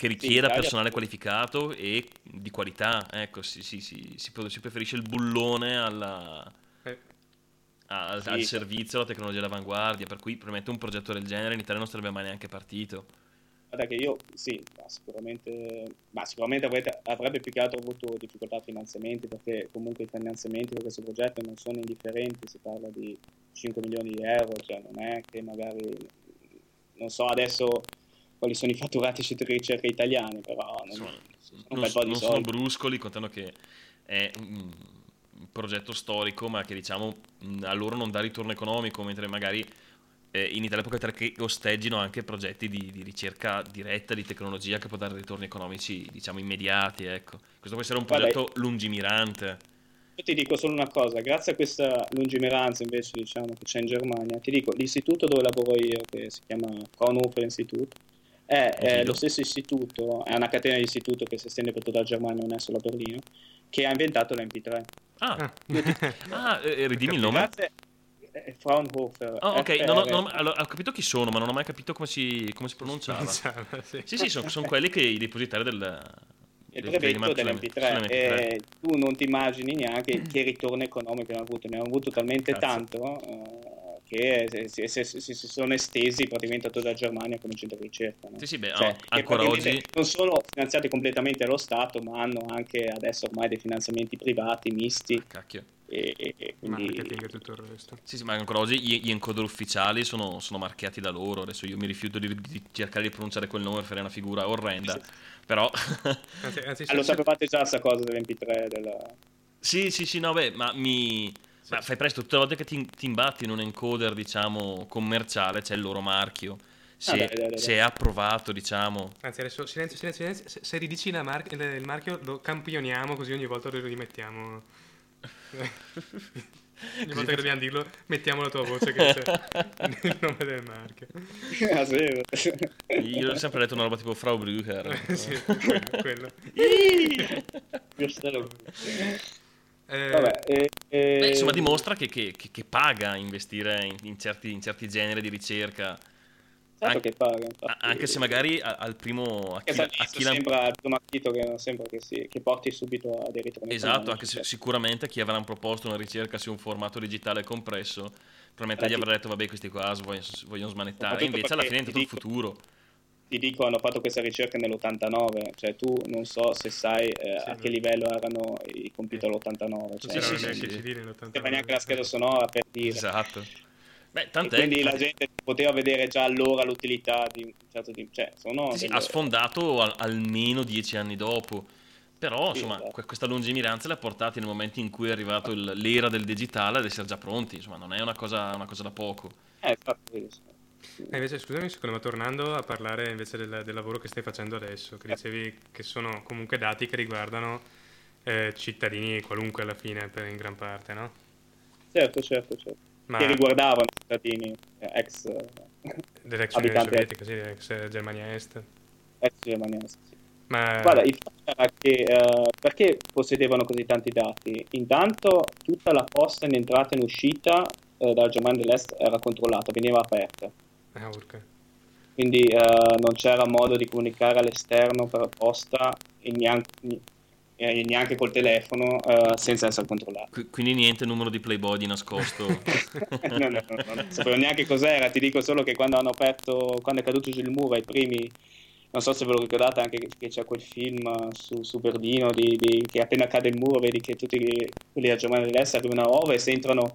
che richieda Italia- personale qualificato e di qualità. Ecco, si, si- si- si preferisce il bullone alla- Eh. al, Sì. al servizio alla tecnologia all'avanguardia. Per cui probabilmente un progetto del genere in Italia non sarebbe mai neanche partito. Guarda che io, sì, ma sicuramente, ma sicuramente avrete- avrebbe più che altro avuto difficoltà a finanziamenti, perché comunque i finanziamenti per questo progetto non sono indifferenti, si parla di 5 milioni di euro, cioè non è che magari, non so adesso quali sono i fatturati sui ricerche italiani, però non, Insomma, sono un bel po' di non sono soldi. bruscoli, contando che è un un progetto storico, ma che diciamo a loro non dà ritorno economico, mentre magari eh, in Italia può capitare che osteggino anche progetti di, di ricerca diretta, di tecnologia che può dare ritorni economici, diciamo, immediati. Ecco. Questo può essere un progetto lungimirante. Io ti dico solo una cosa, grazie a questa lungimiranza invece diciamo che c'è in Germania, ti dico, l'istituto dove lavoro io, che si chiama Fraunhofer Institute, è, è Oddio. lo stesso istituto, è una catena di istituto che si estende per tutta la Germania, non è solo a Berlino, che ha inventato l'MP3. Ah, ah eh, ridimmi il nome. Grazie, è Fraunhofer. Oh, ok, non ho, non ho- allora, ho capito chi sono, ma non ho mai capito come si, come si pronunciava. Sì. Sì, sì, sono, quelli che i depositari del, il brevetto sulle- dell'MP3 sull'MP3. e tu non ti immagini neanche che ritorno economico ne hanno avuto, ne hanno avuto talmente Cazzo. tanto eh, che si, si- si- si sono estesi praticamente a tutta la Germania come centro di ricerca. no? Sì, sì, beh, Cioè, no, ancora oggi non sono finanziati completamente dallo Stato, ma hanno anche adesso ormai dei finanziamenti privati misti. Cacchio. E, quindi Marketing e tutto il resto. Sì, sì, ma ancora oggi gli, gli encoder ufficiali sono, sono marchiati da loro. Adesso io mi rifiuto di, di cercare di pronunciare quel nome per fare una figura orrenda. Però. Anzi, anzi, Ah, lo sapevate già sta cosa dell'MP3 della... sì, sì, sì, no, beh, ma mi. Ma fai presto, tutte le volte che ti, ti imbatti in un encoder, diciamo, commerciale, c'è il loro marchio. Se, Ah, dai, dai, dai, se è approvato, diciamo. Anzi, adesso silenzio, silenzio, silenzio. Se, se ridici la mar- il, il marchio lo campioniamo così ogni volta lo rimettiamo. ogni volta che dobbiamo dirlo, mettiamo la tua voce che c'è il nome del marchio. Ah, sì. Io ho sempre detto una roba tipo Frau Brücher. sì, quello. quello. Eh, Vabbè, e- e- Beh, insomma, dimostra che, che- che- che paga investire in, in certi, in certi generi di ricerca. Certo An- che paga, infatti. anche se magari al primo. A Che chi, a chi sembra il primo acchito che non sembra che, si, che porti subito a dei ritorni Esatto, anche se cioè. sicuramente chi avranno proposto una ricerca su un formato digitale compresso, probabilmente gli avrà detto, vabbè, questi qua vogliono, vogliono smanettare. Invece alla fine è tutto il futuro. Ti dico, hanno fatto questa ricerca nell'89, cioè tu non so se sai eh, a che livello erano i computer all'89. Cioè, c'erano sì, neanche sì. non nell'89. c'era neanche la scheda sonora per dire. Esatto. Beh, quindi la gente poteva vedere già allora l'utilità di un certo tipo. Cioè, sono Sì, sì, delle- ha sfondato al- almeno dieci anni dopo. Però, Sì, insomma, esatto. que- questa lungimiranza l'ha portati nel momento in cui è arrivato il- l'era del digitale ad essere già pronti. Insomma, non è una cosa, una cosa da poco. Eh, esatto, sì, sì. E invece, scusami secondo, ma tornando a parlare invece del, del lavoro che stai facendo adesso, che dicevi che sono comunque dati che riguardano eh, cittadini qualunque alla fine, per, in gran parte, no? Certo, certo, certo. Ma- Che riguardavano cittadini eh, ex eh, Dell'ex Unione Sovietica, sì, ex Germania Est. ex germaniesi. sì. Ma Guarda, il fatto era che eh, perché possedevano così tanti dati? Intanto tutta la posta in entrata e in uscita eh, dalla Germania dell'Est era controllata, veniva aperta. Ah, urca. Quindi eh, non c'era modo di comunicare all'esterno per posta e neanche, e neanche col telefono eh, senza essere controllati. Qui- Quindi niente numero di Playboy di nascosto. no, no, no, no, non sapevo neanche cos'era, ti dico solo che quando hanno aperto, quando è caduto giù il muro ai primi, non so se ve lo ricordate anche che, c'è quel film su, su Berlino di, di- che appena cade il muro vedi che tutti quelli della Germania dell'Est arrivano a ovest e entrano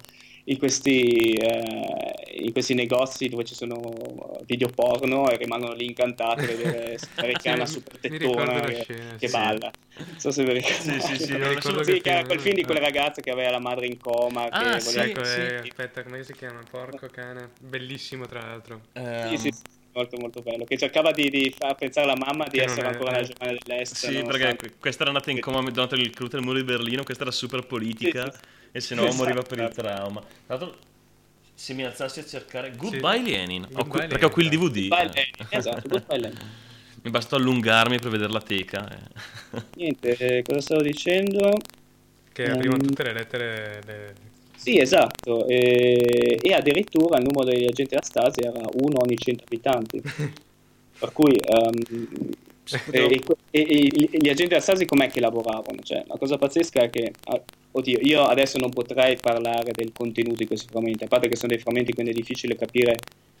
in questi, eh, in questi negozi dove ci sono video porno e rimangono lì incantati a vedere questa americana Sì, super tettona che, scena, che sì. balla. Non so se vi ricordate. Sì, sì, sì, mi no, ricordo Sì, che che era quel film di quella ragazza che aveva la madre in coma. Ah, che sì, voleva- Ecco, sì. eh, aspetta, come si chiama? Porco cane. Bellissimo, tra l'altro. Ehm, Sì, sì, sì, molto molto bello. Che cercava di, di far pensare alla mamma di Che essere è- ancora eh. nella Germania dell'Est. Sì, nonostante- perché que- questa era nata in coma durante il del muro di Berlino, questa era super politica Sì, sì, sì. E se no Esatto. moriva per il trauma. Tra l'altro, se mi alzassi a cercare Goodbye Lenin, Ho Goodbye qui- perché ho qui il Lenin, DVD. Goodbye eh. Lenin, esatto, Goodbye Lenin. Mi basta allungarmi per vedere la teca. eh. Niente, eh, cosa stavo dicendo? Che Ehm, arrivano tutte le lettere. le- Sì, esatto. E, e addirittura il numero degli agenti della Stasi era uno ogni 100 abitanti. per cui ehm, e, e- e- e gli agenti della Stasi com'è che lavoravano? Cioè, la cosa pazzesca è che, ah, oddio, io adesso non potrei parlare del contenuto di questi frammenti, a parte che sono dei frammenti, quindi è difficile capire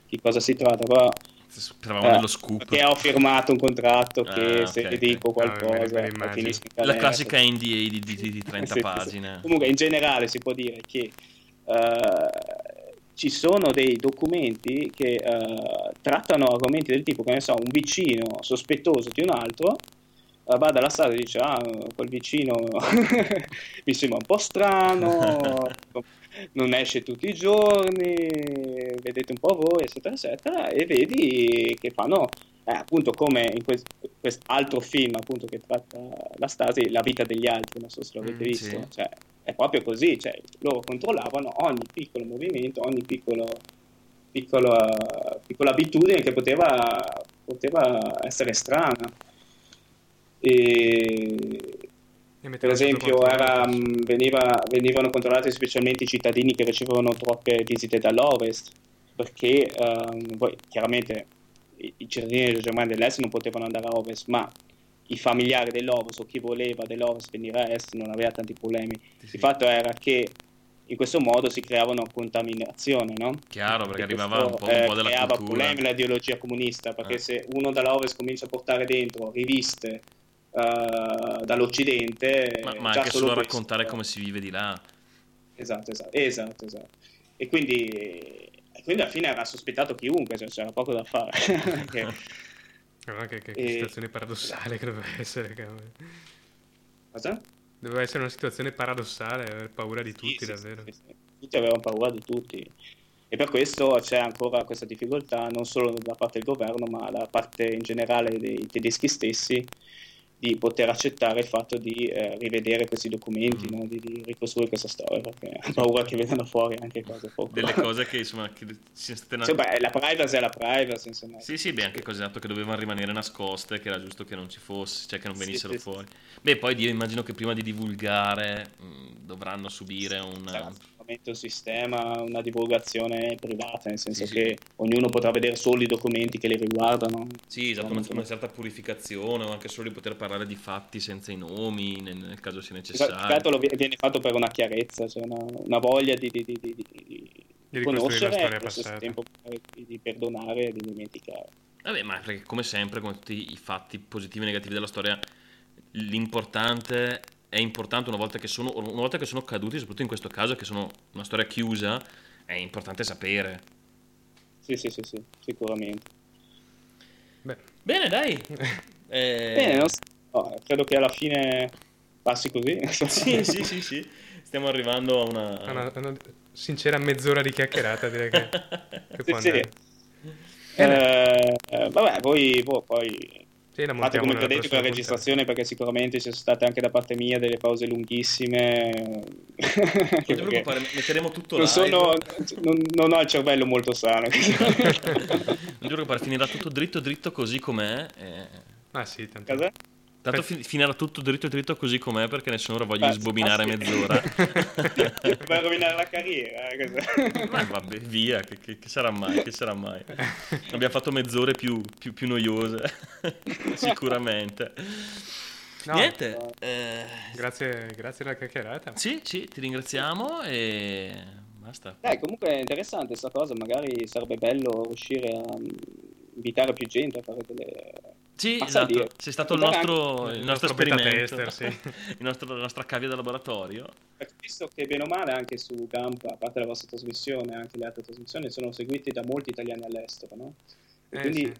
di cosa si tratta, però Speravamo eh, nello scoop. perché ho firmato un contratto che Ah, se ok, dico. Ah, qualcosa l'immagino. finisco in La galera. classica NDA di, di- di 30 Sì, sì, sì. pagine. Comunque, in generale si può dire che eh, ci sono dei documenti che eh, trattano argomenti del tipo, che ne so, un vicino sospettoso di un altro, eh, va dalla strada e dice, ah, quel vicino mi sembra un po' strano, non esce tutti i giorni, vedete un po' voi, eccetera, eccetera, e vedi che fanno, eh, appunto come in quest'altro film appunto che tratta la Stasi, La vita degli altri, non so se l'avete Mm, visto, sì. cioè, è proprio così, cioè, loro controllavano ogni piccolo movimento, ogni piccolo, piccola, piccola abitudine che poteva, poteva essere strana. E, per esempio era, mh, veniva- venivano controllati specialmente i cittadini che ricevevano troppe visite dall'ovest, perché ehm, poi chiaramente i, i cittadini della Germania dell'Est non potevano andare a ovest, ma i familiari dell'ovest o chi voleva dell'ovest venire a est non aveva tanti problemi. Il fatto era che in questo modo si creava una contaminazione, no? Chiaro, perché E arrivava un questo, po', un eh, po' della creava cultura. problemi l'ideologia comunista, perché Eh. se uno dall'ovest comincia a portare dentro riviste eh, dall'occidente, Ma, ma già anche solo a questo- raccontare come si vive di là. Esatto, esatto, esatto, esatto. E quindi, e quindi alla fine era sospettato chiunque, cioè c'era poco da fare. Ah, che, che- che E- situazione paradossale che doveva essere. cavolo. Cosa? Doveva essere una situazione paradossale, aver paura di tutti, sì, davvero. tutti avevano paura di tutti. E per questo c'è ancora questa difficoltà, non solo da parte del governo, ma da parte in generale dei tedeschi stessi, di poter accettare il fatto di eh, rivedere questi documenti, Mm. no? di, di ricostruire questa storia, perché hanno paura che vedano fuori anche cose poco. Delle cose che insomma che siano state Cioè, beh, la privacy è la privacy, insomma. Sì, sì, beh, anche cose esatto, che dovevano rimanere nascoste, che era giusto che non ci fosse, cioè che non Sì, venissero sì, sì. fuori. Beh, poi io immagino che prima di divulgare mh, dovranno subire un... sicuramente un sistema, una divulgazione privata, nel senso Sì, sì. che ognuno potrà vedere solo i documenti che li riguardano. Sì, esatto, una, una certa purificazione o anche solo di poter parlare di fatti senza i nomi nel, nel caso sia Tra necessario. vi- viene fatto per una chiarezza, cioè una, una voglia di, di, di, di, di- di ricostruire la conoscere tempo di, di perdonare e di dimenticare. Vabbè, ma perché come sempre, come tutti i fatti positivi e negativi della storia, l'importante è importante una volta che sono, una volta che sono caduti, soprattutto in questo caso che sono una storia chiusa, è importante sapere. Sì, sì, sì, sì, sicuramente. Bene, dai. Eh, Bene, non so, no, credo che alla fine passi così. Sì, sì, sì, sì. Stiamo arrivando a una... Ah, no, no, sincera mezz'ora di chiacchierata, direi che, che Sì, sì. Eh, eh, vabbè, poi, boh, poi Sì, la fate come nella credete con la registrazione perché sicuramente ci sono state anche da parte mia delle pause lunghissime. Non ti preoccupare, metteremo tutto non, live. sono, non, non ho il cervello molto sano. Non ti preoccupare, finirà tutto dritto dritto così com'è. e- Ah sì, tanto. Cos'è? Tanto fi- finirà tutto dritto dritto così com'è perché nessuno ora voglia Ah, sbobinare mezz'ora. Vai a rovinare la carriera. eh, cos'è? Ma vabbè, via, che, che- che sarà mai, che sarà mai. Abbiamo fatto mezz'ore più, più, più noiose, sicuramente. No, Niente, eh, Grazie, grazie della chiacchierata. sì, sì, ti ringraziamo e basta. Dai, comunque è interessante questa cosa, magari sarebbe bello riuscire a invitare più gente a fare delle... Sì, sai esatto, sei stato il nostro, il nostro beta esperimento, tester, sì. il nostro- la nostra cavia da laboratorio. Perché Visto che bene o male anche su Campa, a parte la vostra trasmissione, anche le altre trasmissioni sono seguite da molti italiani all'estero, no? E Eh, quindi sì.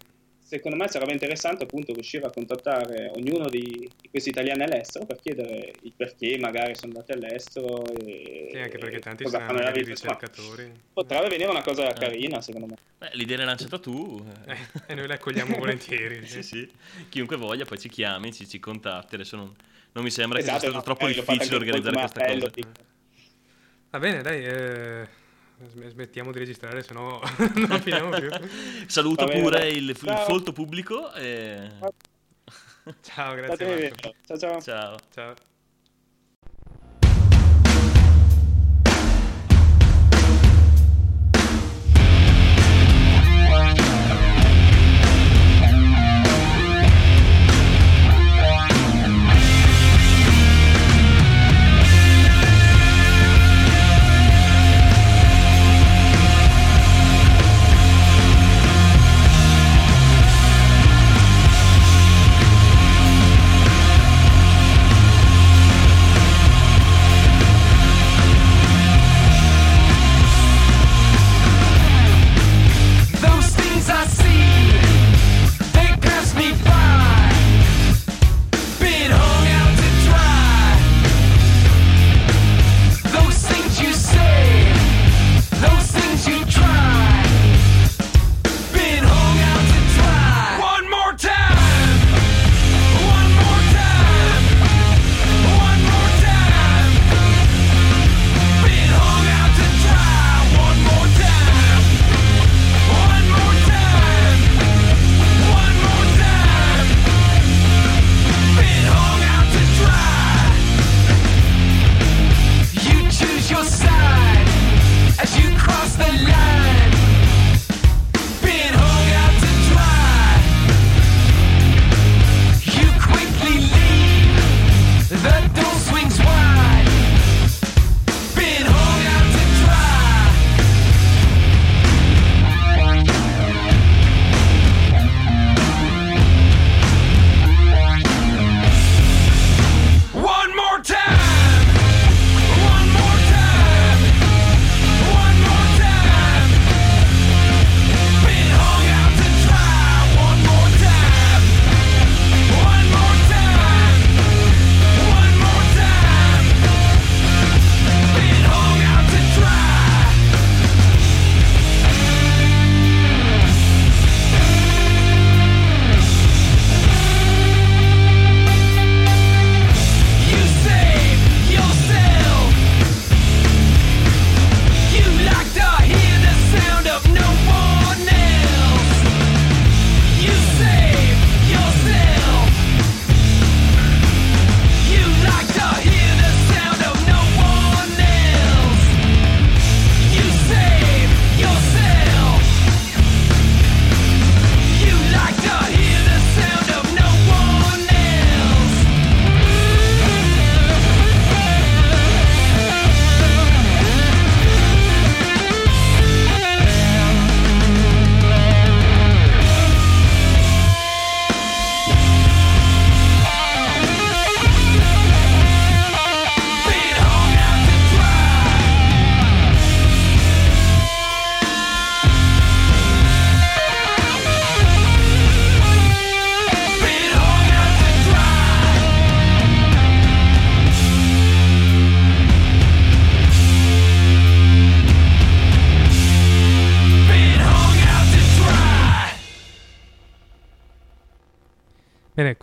Secondo me sarebbe interessante appunto riuscire a contattare ognuno di, di questi italiani all'estero per chiedere il perché magari sono andati all'estero e Sì, anche perché tanti cosa sono magari ricercatori. potrebbe venire una cosa carina secondo me. Beh, l'idea l'hai lanciata tu. eh. E noi la accogliamo volentieri. sì, sì. Chiunque voglia poi ci chiami, ci, ci contatti. Adesso non, non mi sembra Esatto, che sia stato no, troppo fate difficile organizzare queste appello, cose. Va bene, dai, eh, smettiamo di registrare, sennò non finiamo più. Saluto Va bene, pure il, il folto pubblico. E... Ciao, grazie. Ciao ciao. Ciao. Ciao.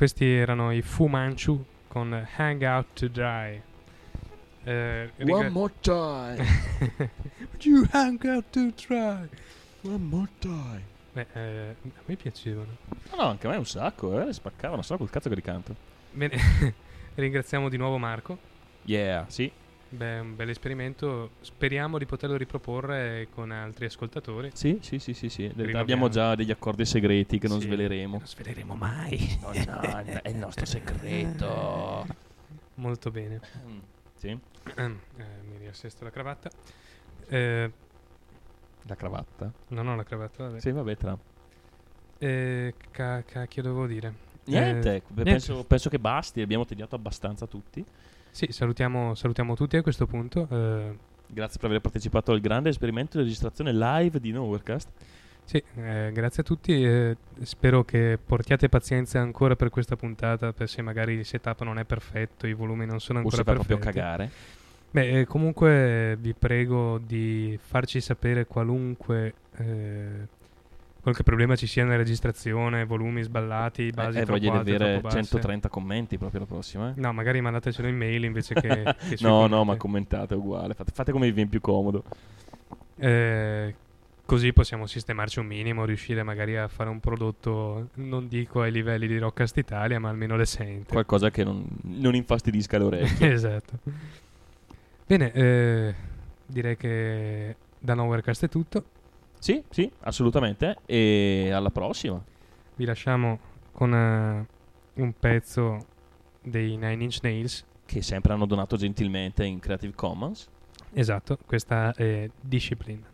Questi erano i Fu Manchu con Hang Out to Dry. Eh, ringra- One more time. Would you hang out to dry? One more time. Beh, eh, a me piacevano. No, no, anche a me un sacco, eh. Spaccavano, solo col cazzo che ricanto. Bene, ringraziamo di nuovo Marco. Yeah, sì. Beh, un bel esperimento. Speriamo di poterlo riproporre con altri ascoltatori. Sì, sì, sì, sì, sì. Abbiamo già degli accordi segreti che non Sì, sveleremo. Non sveleremo mai. No, no, è il nostro segreto. Molto bene. Mm, Sì. Ehm, eh, mi riassesto la cravatta. Eh, La cravatta? non ho la cravatta, vabbè. Sì, vabbè, tra. Eh, ca- cacchio devo dire. Niente, Eh, beh, niente. Penso, penso che basti, abbiamo tediato abbastanza tutti. Sì, salutiamo, salutiamo tutti a questo punto. eh, Grazie per aver partecipato al grande esperimento di registrazione live di Nowherecast. Sì, eh, grazie a tutti. eh, spero che portiate pazienza ancora per questa puntata, per se magari il setup non è perfetto, i volumi non sono O ancora se fa perfetti. proprio cagare. Beh, eh, comunque vi prego di farci sapere qualunque eh, qualche problema ci sia nella registrazione, volumi sballati, basi Eh, eh, troppo voglio alte, basse. 130 commenti proprio la prossima. eh. No, magari mandatecelo in mail invece che, che no, no, commenti. ma commentate uguale. Fate, fate come vi viene più comodo. Eh, così possiamo sistemarci un minimo, riuscire magari a fare un prodotto, non dico ai livelli di Rockcast Italia, ma almeno decente. Qualcosa che non, non infastidisca le orecchie. esatto. Bene, eh, direi che da Nowherecast è tutto. Sì, sì, assolutamente. E alla prossima. Vi lasciamo con eh, un pezzo dei Nine Inch Nails. Che sempre hanno donato gentilmente in Creative Commons. Esatto, questa è Discipline.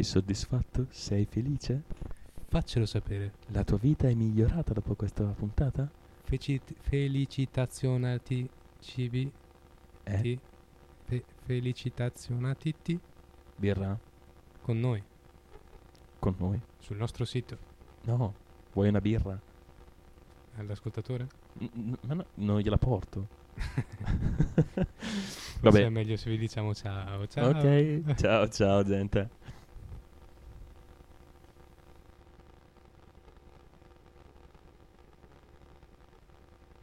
Sei soddisfatto? Sei felice? Faccelo sapere. La tua vita è migliorata dopo questa puntata? Feci- felicitazionati cibi. Eh? Ti- fe- felicitazionati Birra? con noi Con noi? sul nostro sito. No. Vuoi una birra? All'ascoltatore? N- ma no, non gliela porto. Forse Vabbè. è meglio se vi diciamo ciao. Ciao. Ok. Ciao, ciao, gente.